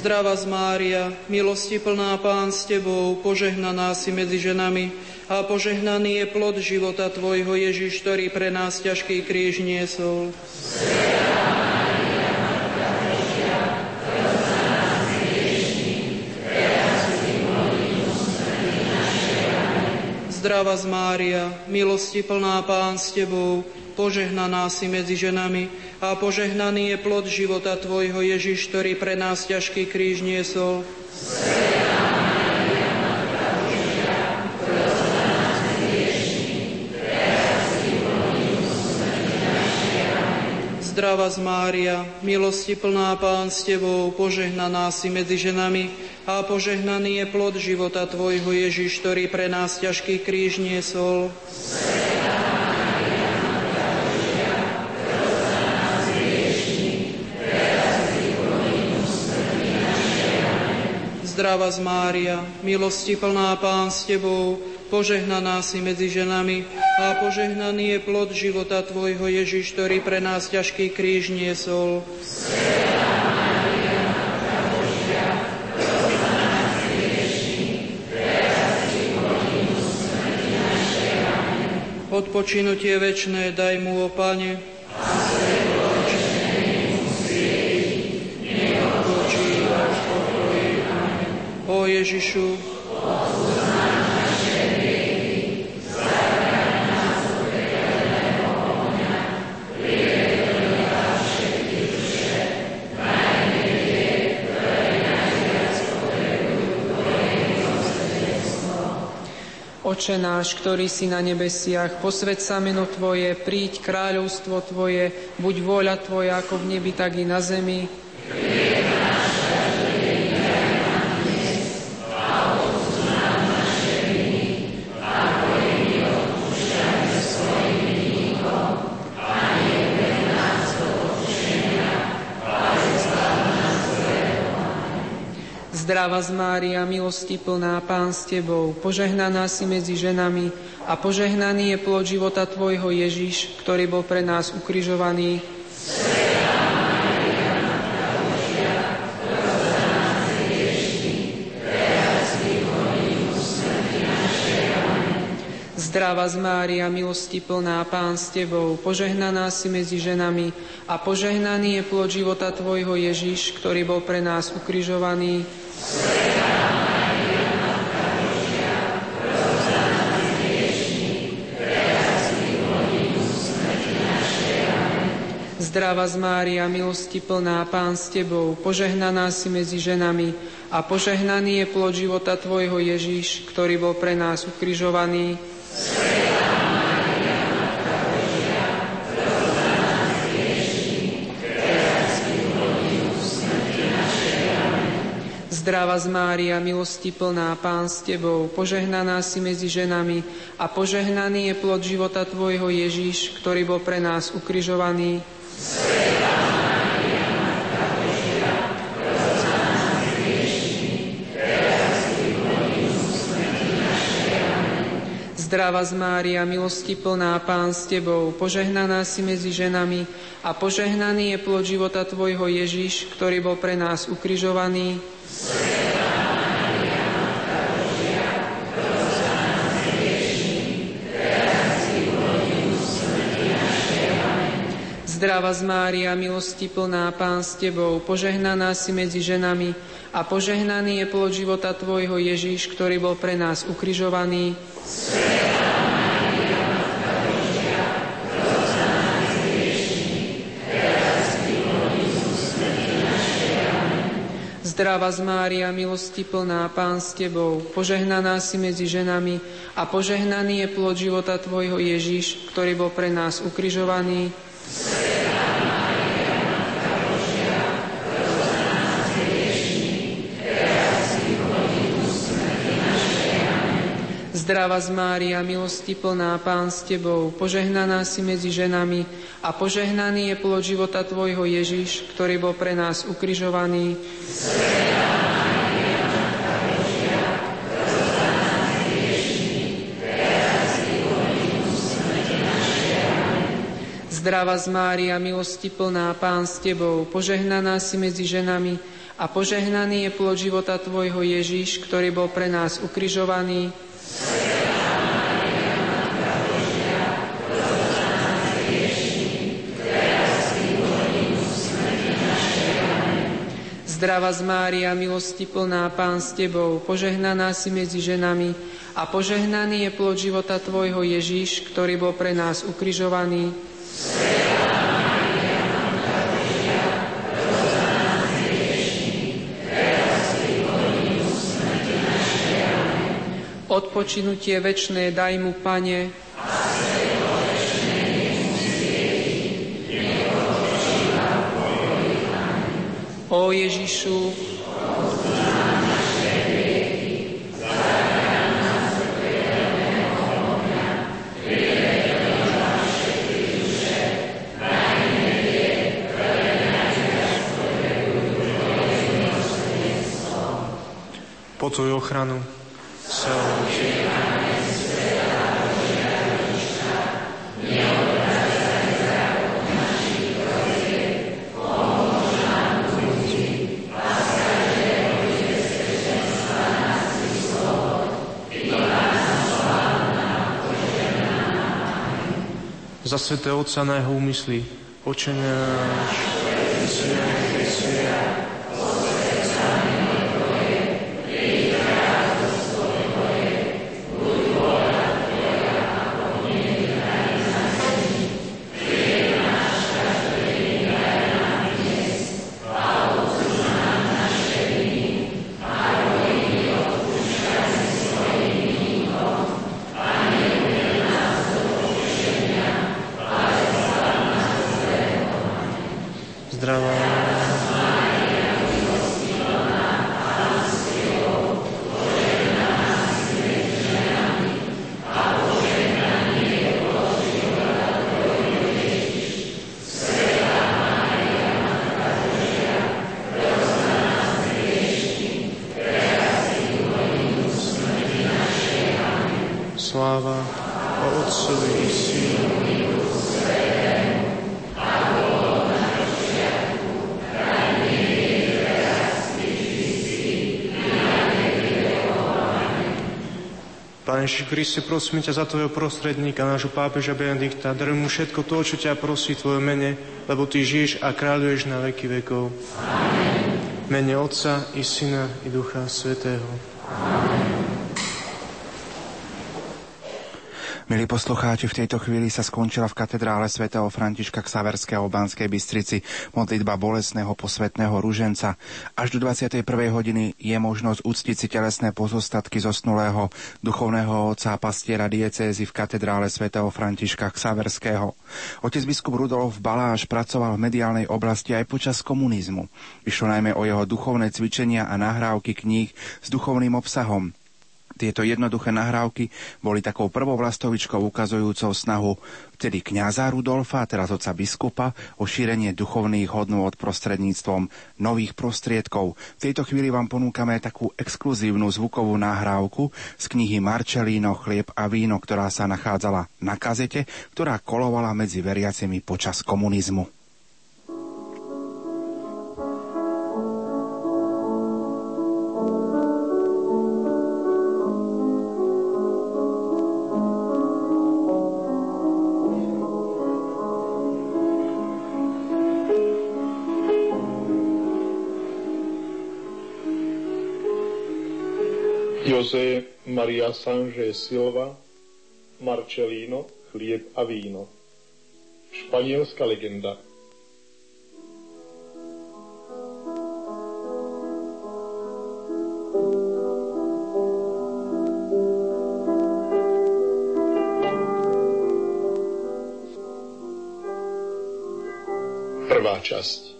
Zdravá z Mária, milosti plná Pán s Tebou, požehnaná si medzi ženami a požehnaný je plod života Tvojho Ježiš, ktorý pre nás ťažký kríž niesol. Zdravá z Mária, milosti plná Pán s Tebou, požehnaná si medzi ženami a požehnaný je plod života Tvojho Ježiš, ktorý pre nás ťažký kríž niesol. Zdravá z Mária, milosti plná Pán s Tebou, požehnaná si medzi ženami a požehnaný je plod života Tvojho Ježiš, ktorý pre nás ťažký kríž niesol. Svetá Zdravá z Mária, milosti plná Pán s Tebou, požehnaná si medzi ženami a požehnaný je plod života Tvojho Ježiš, ktorý pre nás ťažký kríž niesol. Odpočinutie večné daj mu, o Pane, O Ježišu, Oče náš, ktorý si na nebesiach, posved sa meno Tvoje, príď kráľovstvo Tvoje, buď vôľa Tvoja ako v nebi, tak i na zemi. Z Mária, milosti plná, Pán s Tebou, požehnaná si medzi ženami a požehnaný je plod života Tvojho Ježiš, ktorý bol pre nás ukrižovaný. Zdravá z Mária, milosti plná, Pán s Tebou, požehnaná si medzi ženami a požehnaný je plod života Tvojho Ježiš, ktorý bol pre nás ukrižovaný. Zdravá z Mária, milosti plná, Pán s Tebou, požehnaná si medzi ženami a požehnaný je plod života Tvojho Ježiš, ktorý bol pre nás ukrižovaný. Zdravá z Mária, milosti plná, Pán s Tebou, požehnaná si medzi ženami a požehnaný je plod života Tvojho Ježiš, ktorý bol pre nás ukrižovaný. Zdravá z Mária, milosti plná, Pán s Tebou, požehnaná si medzi ženami a požehnaný je plod života Tvojho Ježiš, ktorý bol pre nás ukrižovaný. Zdravá z Mária, milosti plná, Pán s Tebou, požehnaná si medzi ženami a požehnaný je plod života Tvojho Ježiš, ktorý bol pre nás ukrižovaný. Zdravá z Mária, milosti plná, Pán s Tebou, požehnaná si medzi ženami a požehnaný je plod života Tvojho Ježiš, ktorý bol pre nás ukrižovaný. Zdravá z Mária, milosti plná, Pán s Tebou, požehnaná si medzi ženami a požehnaný je plod života Tvojho Ježiš, ktorý bol pre nás ukrižovaný. Zdravá z Mária, milosti plná, Pán s Tebou, požehnaná si medzi ženami a požehnaný je plod života Tvojho Ježiš, ktorý bol pre nás ukrižovaný. Zdravá z Mária, milosti plná, Pán s Tebou, požehnaná si medzi ženami a požehnaný je plod života Tvojho Ježiš, ktorý bol pre nás ukrižovaný. Odpočinutie večné daj mu, Pane, O Ježišu, po Tvoju ochranu celého za sveté Otca na jeho úmysly. Oče náš, ktorý si na sláva a Otcovi i Synu Pane Ježiši Kriste, prosím ťa za Tvojho prostredníka, nášho pápeža Benedikta. Daruj mu všetko to, čo ťa prosí v Tvojom mene, lebo Ty žiješ a kráľuješ na veky vekov. Amen. Mene Otca i Syna i Ducha Svetého. Amen. Poslucháči, v tejto chvíli sa skončila v katedrále svätého Františka Ksaverského v Banskej Bystrici modlitba bolesného posvetného ruženca. Až do 21. hodiny je možnosť uctiť si telesné pozostatky zosnulého duchovného otca a pastiera diecézy v katedrále svätého Františka Ksaverského. Otec biskup Rudolf Baláš pracoval v mediálnej oblasti aj počas komunizmu. Išlo najmä o jeho duchovné cvičenia a nahrávky kníh s duchovným obsahom. Tieto jednoduché nahrávky boli takou prvou vlastovičkou ukazujúcou snahu vtedy kňaza Rudolfa, teraz oca biskupa, o šírenie duchovných hodnôt prostredníctvom nových prostriedkov. V tejto chvíli vám ponúkame takú exkluzívnu zvukovú nahrávku z knihy Marčelíno, chlieb a víno, ktorá sa nachádzala na kazete, ktorá kolovala medzi veriacimi počas komunizmu. José Maria Sanže Silva, Marcelino, chlieb a víno. Španielská legenda. Prvá časť.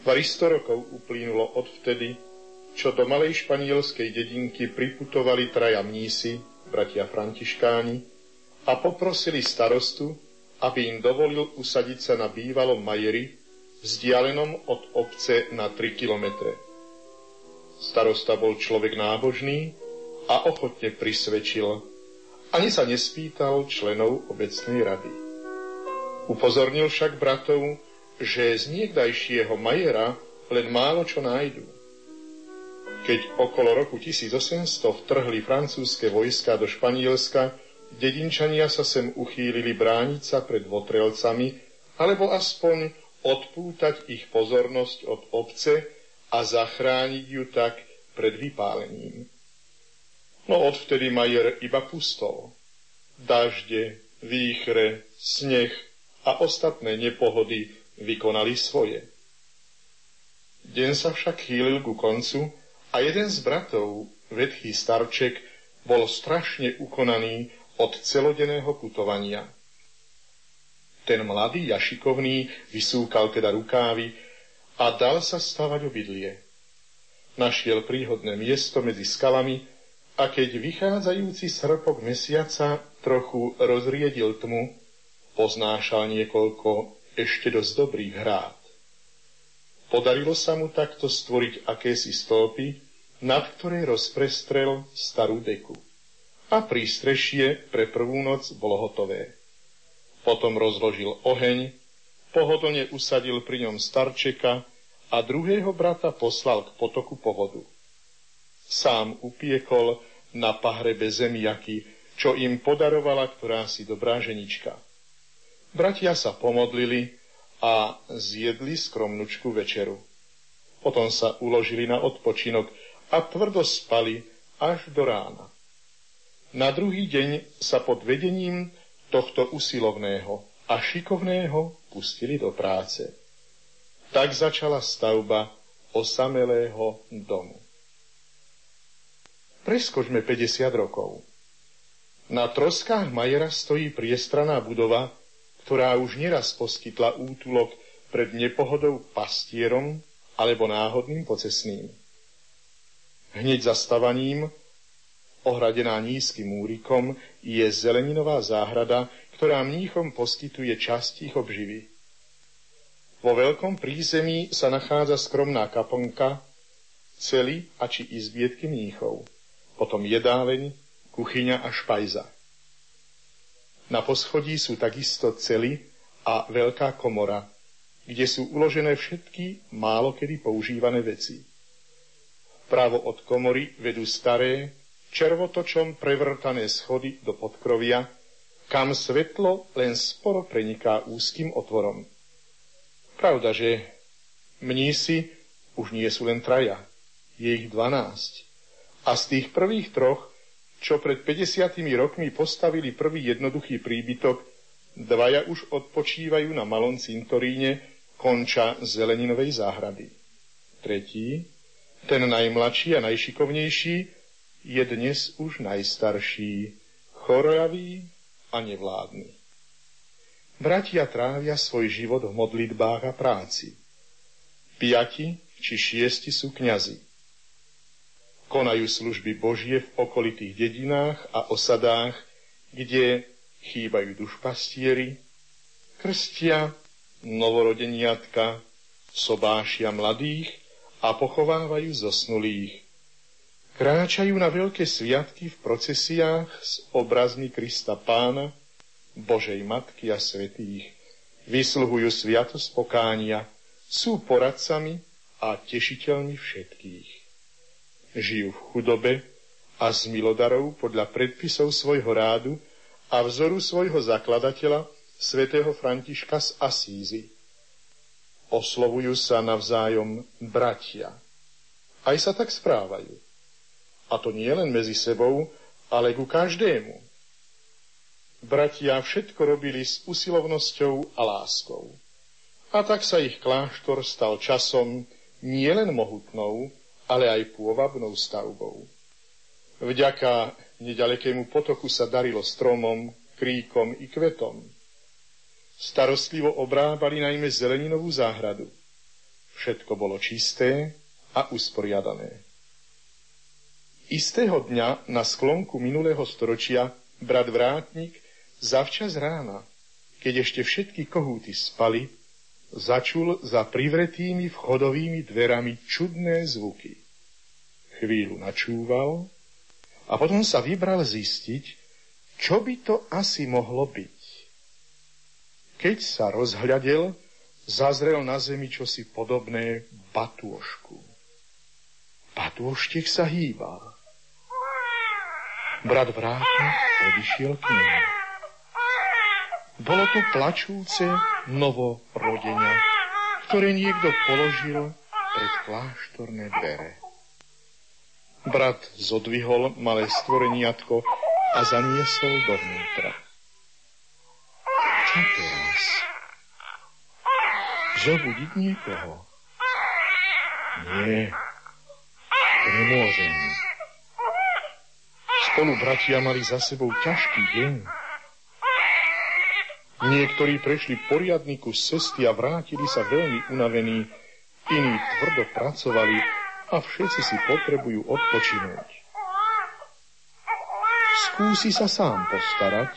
Varisto rokov uplynulo odvtedy, čo do malej španielskej dedinky priputovali traja mnísi, bratia františkáni, a poprosili starostu, aby im dovolil usadiť sa na bývalom majeri, vzdialenom od obce na 3 kilometre. Starosta bol človek nábožný a ochotne prisvedčil, ani sa nespýtal členov obecnej rady. Upozornil však bratov, že z niekdajšieho majera len málo čo nájdu. Keď okolo roku 1800 vtrhli francúzske vojska do Španielska, dedinčania sa sem uchýlili brániť sa pred votrelcami, alebo aspoň odpútať ich pozornosť od obce a zachrániť ju tak pred vypálením. No odvtedy Majer iba pustol. Dažde, výchre, sneh a ostatné nepohody vykonali svoje. Deň sa však chýlil ku koncu a jeden z bratov, vedchý starček, bol strašne ukonaný od celodenného putovania. Ten mladý a šikovný vysúkal teda rukávy a dal sa stavať obydlie. Našiel príhodné miesto medzi skalami a keď vychádzajúci srpok mesiaca trochu rozriedil tmu, poznášal niekoľko ešte dosť dobrých hrád. Podarilo sa mu takto stvoriť akési stĺpy, nad ktorej rozprestrel starú deku. A prístrešie pre prvú noc bolo hotové. Potom rozložil oheň, pohodlne usadil pri ňom starčeka a druhého brata poslal k potoku povodu. Sám upiekol na pahrebe zemiaky, čo im podarovala ktorá si dobrá ženička. Bratia sa pomodlili a zjedli skromnučku večeru. Potom sa uložili na odpočinok, a tvrdo spali až do rána. Na druhý deň sa pod vedením tohto usilovného a šikovného pustili do práce. Tak začala stavba osamelého domu. Preskočme 50 rokov. Na troskách Majera stojí priestraná budova, ktorá už neraz poskytla útulok pred nepohodou pastierom alebo náhodným pocesným. Hneď za stavaním, ohradená nízkym múrikom, je zeleninová záhrada, ktorá mníchom poskytuje časť ich obživy. Vo veľkom prízemí sa nachádza skromná kaplnka, cely a či izbietky mníchov, potom jedáleň, kuchyňa a špajza. Na poschodí sú takisto cely a veľká komora, kde sú uložené všetky málo kedy používané veci. Právo od komory vedú staré, červotočom prevrtané schody do podkrovia, kam svetlo len sporo preniká úzkým otvorom. Pravda, že mnísi už nie sú len traja, je ich dvanásť. A z tých prvých troch, čo pred 50 rokmi postavili prvý jednoduchý príbytok, dvaja už odpočívajú na malom cintoríne konča zeleninovej záhrady. Tretí, ten najmladší a najšikovnejší, je dnes už najstarší, choravý a nevládny. Bratia trávia svoj život v modlitbách a práci. Piati či šiesti sú kňazi. Konajú služby Božie v okolitých dedinách a osadách, kde chýbajú dušpastieri, krstia, novorodeniatka, sobášia mladých a pochovávajú zosnulých. Kráčajú na veľké sviatky v procesiách s obrazmi Krista Pána, Božej Matky a Svetých. Vysluhujú sviatosť pokánia, sú poradcami a tešiteľmi všetkých žijú v chudobe a z milodarov podľa predpisov svojho rádu a vzoru svojho zakladateľa, svätého Františka z Asízy. Oslovujú sa navzájom bratia. Aj sa tak správajú. A to nie len medzi sebou, ale ku každému. Bratia všetko robili s usilovnosťou a láskou. A tak sa ich kláštor stal časom nielen mohutnou, ale aj pôvabnou stavbou. Vďaka nedalekému potoku sa darilo stromom, kríkom i kvetom. Starostlivo obrábali najmä zeleninovú záhradu. Všetko bolo čisté a usporiadané. Istého dňa na sklonku minulého storočia brat Vrátnik zavčas rána, keď ešte všetky kohúty spali, začul za privretými vchodovými dverami čudné zvuky. Chvíľu načúval a potom sa vybral zistiť, čo by to asi mohlo byť. Keď sa rozhľadel, zazrel na zemi čosi podobné batôžku. Batôštek sa hýbal. Brat vrátnik odišiel k nemu. Bolo to plačúce novorodenia, ktoré niekto položil pred kláštorné dvere. Brat zodvihol malé stvoreniatko a zaniesol dovnútra. Čo teraz? Zobudiť niekoho? Nie, to nemôžem. Spolu bratia mali za sebou ťažký deň. Niektorí prešli poriadny kus cesty a vrátili sa veľmi unavení, iní tvrdo pracovali a všetci si potrebujú odpočinúť. Skúsi sa sám postarať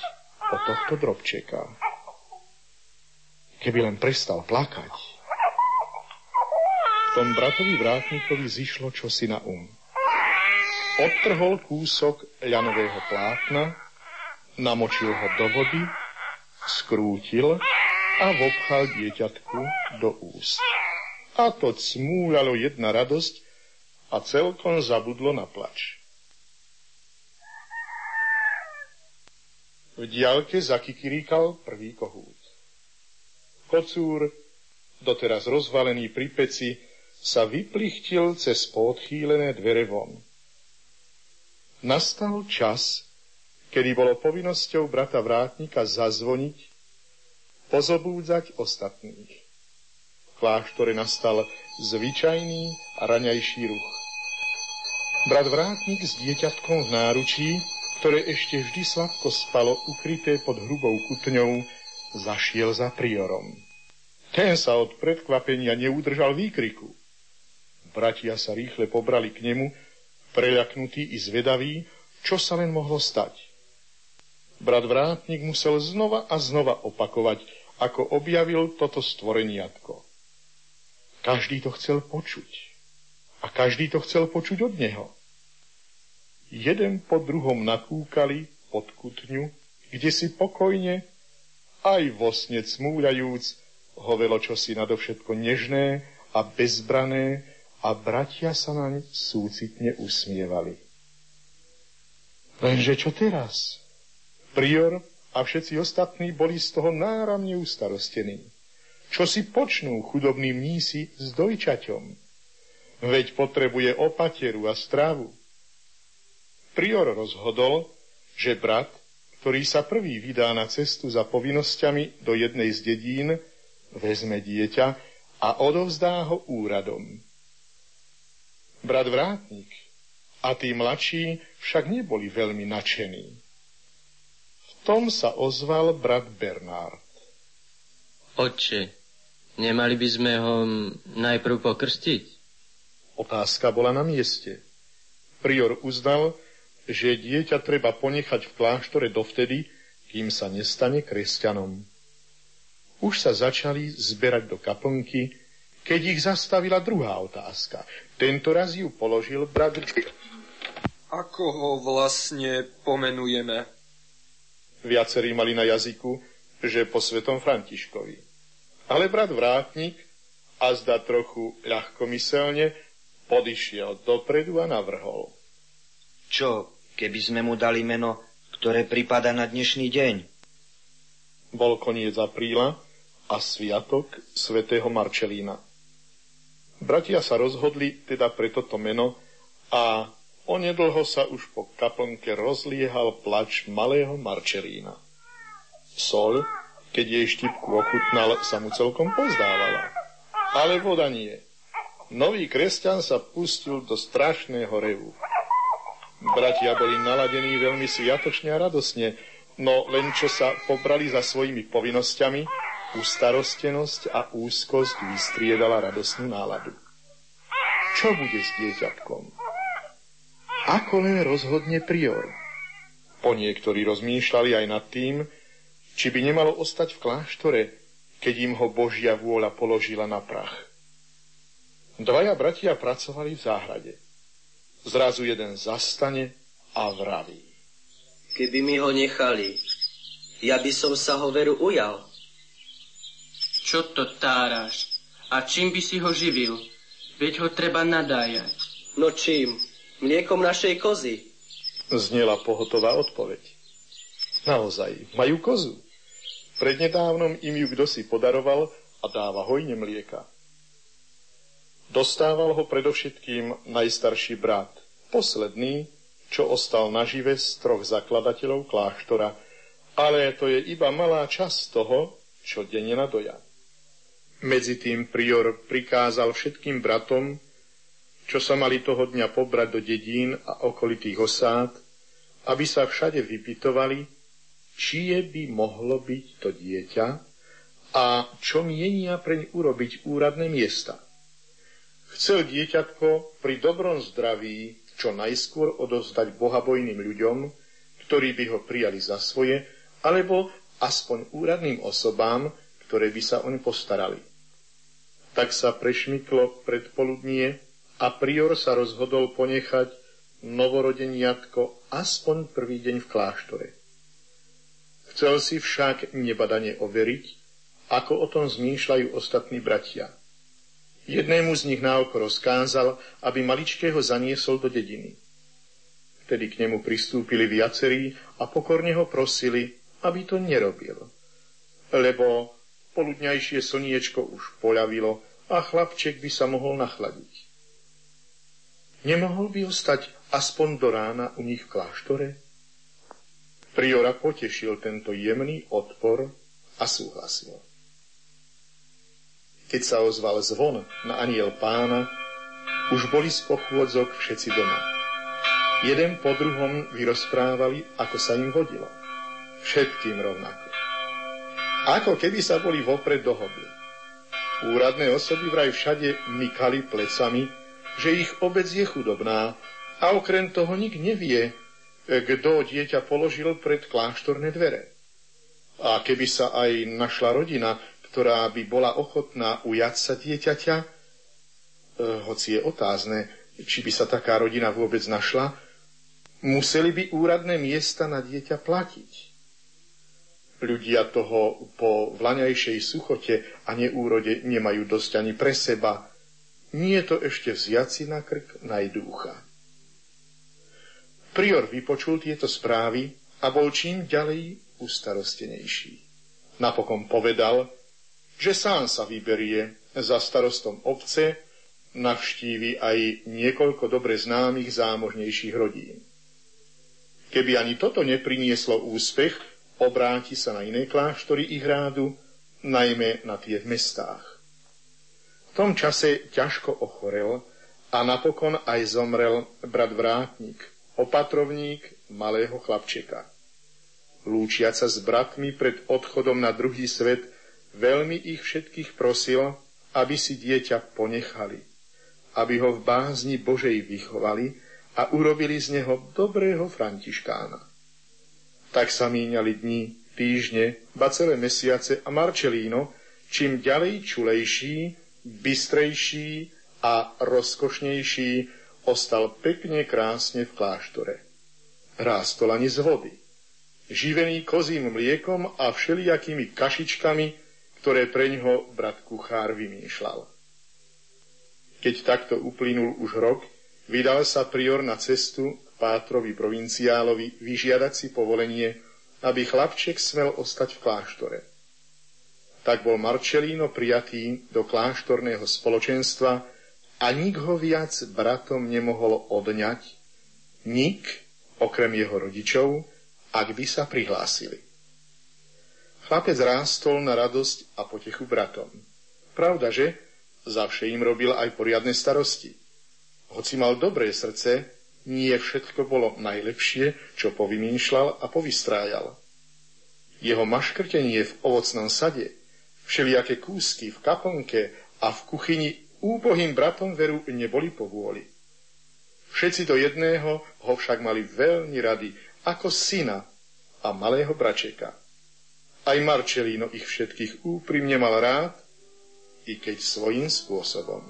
o tohto drobčeka. Keby len prestal plakať. V tom bratovi vrátnikovi zišlo čosi na um. Odtrhol kúsok ľanového plátna, namočil ho do vody skrútil a vopchal dieťatku do úst. A to cmúľalo jedna radosť a celkom zabudlo na plač. V diaľke zakikiríkal prvý kohút. Kocúr, doteraz rozvalený pri peci, sa vyplichtil cez podchýlené dvere von. Nastal čas, kedy bolo povinnosťou brata vrátnika zazvoniť, pozobúdzať ostatných. V kláštore nastal zvyčajný a raňajší ruch. Brat vrátnik s dieťatkom v náručí, ktoré ešte vždy sladko spalo ukryté pod hrubou kutňou, zašiel za priorom. Ten sa od predkvapenia neudržal výkriku. Bratia sa rýchle pobrali k nemu, preľaknutí i zvedaví, čo sa len mohlo stať. Brat Vrátnik musel znova a znova opakovať, ako objavil toto stvoreniatko. Každý to chcel počuť. A každý to chcel počuť od neho. jeden po druhom nakúkali pod kutňu, kde si pokojne, aj vo sne cmúľajúc, hovelo čosi nadovšetko nežné a bezbrané a bratia sa naň súcitne usmievali. Lenže čo teraz? Prior a všetci ostatní boli z toho náramne ustarostení. Čo si počnú chudobní mnísi s dojčaťom? Veď potrebuje opateru a stravu. Prior rozhodol, že brat, ktorý sa prvý vydá na cestu za povinnosťami do jednej z dedín, vezme dieťa a odovzdá ho úradom. Brat vrátnik a tí mladší však neboli veľmi nadšení. V tom sa ozval brat Bernard. Otče, nemali by sme ho najprv pokrstiť? Otázka bola na mieste. Prior uznal, že dieťa treba ponechať v kláštore dovtedy, kým sa nestane kresťanom. Už sa začali zberať do kaplnky, keď ich zastavila druhá otázka. Tento raz ju položil brat ako ho vlastne pomenujeme? Viacerí mali na jazyku, že po svetom Františkovi. Ale brat Vrátnik, a zda trochu ľahkomyselne, podišiel dopredu a navrhol. Čo, keby sme mu dali meno, ktoré pripada na dnešný deň? Bol koniec apríla a sviatok svätého Marčelína. Bratia sa rozhodli teda pre toto meno a Onedlho sa už po kaplnke rozliehal plač malého Marčerína. Sol, keď jej štipku ochutnal, sa mu celkom pozdávala. Ale voda nie. Nový kresťan sa pustil do strašného revu. Bratia boli naladení veľmi sviatočne a radosne, no len čo sa pobrali za svojimi povinnosťami, ustarostenosť a úzkosť vystriedala radosnú náladu. Čo bude s dieťatkom? Ako len rozhodne prior. Po niektorí rozmýšľali aj nad tým, či by nemalo ostať v kláštore, keď im ho Božia vôľa položila na prach. Dvaja bratia pracovali v záhrade. Zrazu jeden zastane a vraví. Keby mi ho nechali, ja by som sa ho veru ujal. Čo to táraš? A čím by si ho živil? Veď ho treba nadájať. No čím? mliekom našej kozy. Znela pohotová odpoveď. Naozaj, majú kozu. Prednedávnom im ju kdo si podaroval a dáva hojne mlieka. Dostával ho predovšetkým najstarší brat, posledný, čo ostal nažive z troch zakladateľov kláštora, ale to je iba malá časť toho, čo denne nadoja. Medzi tým prior prikázal všetkým bratom, čo sa mali toho dňa pobrať do dedín a okolitých osád, aby sa všade vypitovali, čie by mohlo byť to dieťa a čo mienia preň urobiť úradné miesta. Chcel dieťatko pri dobrom zdraví čo najskôr odovzdať bohabojným ľuďom, ktorí by ho prijali za svoje, alebo aspoň úradným osobám, ktoré by sa oň postarali. Tak sa prešmyklo predpoludnie a prior sa rozhodol ponechať novorodeniatko aspoň prvý deň v kláštore. Chcel si však nebadane overiť, ako o tom zmýšľajú ostatní bratia. Jednému z nich naoko rozkázal, aby maličkého zaniesol do dediny. Vtedy k nemu pristúpili viacerí a pokorne ho prosili, aby to nerobil. Lebo poludňajšie slniečko už poľavilo a chlapček by sa mohol nachladiť. Nemohol by ostať aspoň do rána u nich v kláštore? Priora potešil tento jemný odpor a súhlasil. Keď sa ozval zvon na aniel pána, už boli z pochôdzok všetci doma. Jeden po druhom vyrozprávali, ako sa im hodilo. Všetkým rovnako. Ako keby sa boli vopred dohodli. Úradné osoby vraj všade mykali plecami, že ich obec je chudobná a okrem toho nik nevie, kto dieťa položil pred kláštorné dvere. A keby sa aj našla rodina, ktorá by bola ochotná ujať sa dieťaťa, e, hoci je otázne, či by sa taká rodina vôbec našla, museli by úradné miesta na dieťa platiť. Ľudia toho po vlaňajšej suchote a neúrode nemajú dosť ani pre seba. Nie je to ešte vziaci na krk najdúcha. Prior vypočul tieto správy a bol čím ďalej ustarostenejší. Napokon povedal, že sám sa vyberie za starostom obce, navštívi aj niekoľko dobre známych zámožnejších rodín. Keby ani toto neprinieslo úspech, obráti sa na iné kláštory ich rádu, najmä na tie v mestách. V tom čase ťažko ochorel a napokon aj zomrel brat Vrátnik, opatrovník malého chlapčeka. Lúčiaca s bratmi pred odchodom na druhý svet, veľmi ich všetkých prosil, aby si dieťa ponechali, aby ho v bázni Božej vychovali, a urobili z neho dobrého františkána. Tak sa míňali dni, týždne, ba celé mesiace a Marčelíno, čím ďalej čulejší, bystrejší a rozkošnejší, ostal pekne krásne v kláštore. Rástol ani z vody. Živený kozím mliekom a všelijakými kašičkami, ktoré pre ňoho brat kuchár vymýšľal. Keď takto uplynul už rok, Vydal sa prior na cestu k Pátrovi provinciálovi vyžiadať si povolenie, aby chlapček smel ostať v kláštore. Tak bol Marčelíno prijatý do kláštorného spoločenstva a nik ho viac bratom nemohol odňať, nik, okrem jeho rodičov, ak by sa prihlásili. Chlapec rástol na radosť a potechu bratom. Pravda, že zavše im robil aj poriadne starosti. Hoci mal dobré srdce, nie všetko bolo najlepšie, čo povymýšľal a povystrájal. Jeho maškrtenie v ovocnom sade, všelijaké kúsky v kaponke a v kuchyni úbohým bratom veru neboli povôli. Všetci do jedného ho však mali veľmi rady ako syna a malého bračeka. Aj Marčelíno ich všetkých úprimne mal rád, i keď svojím spôsobom.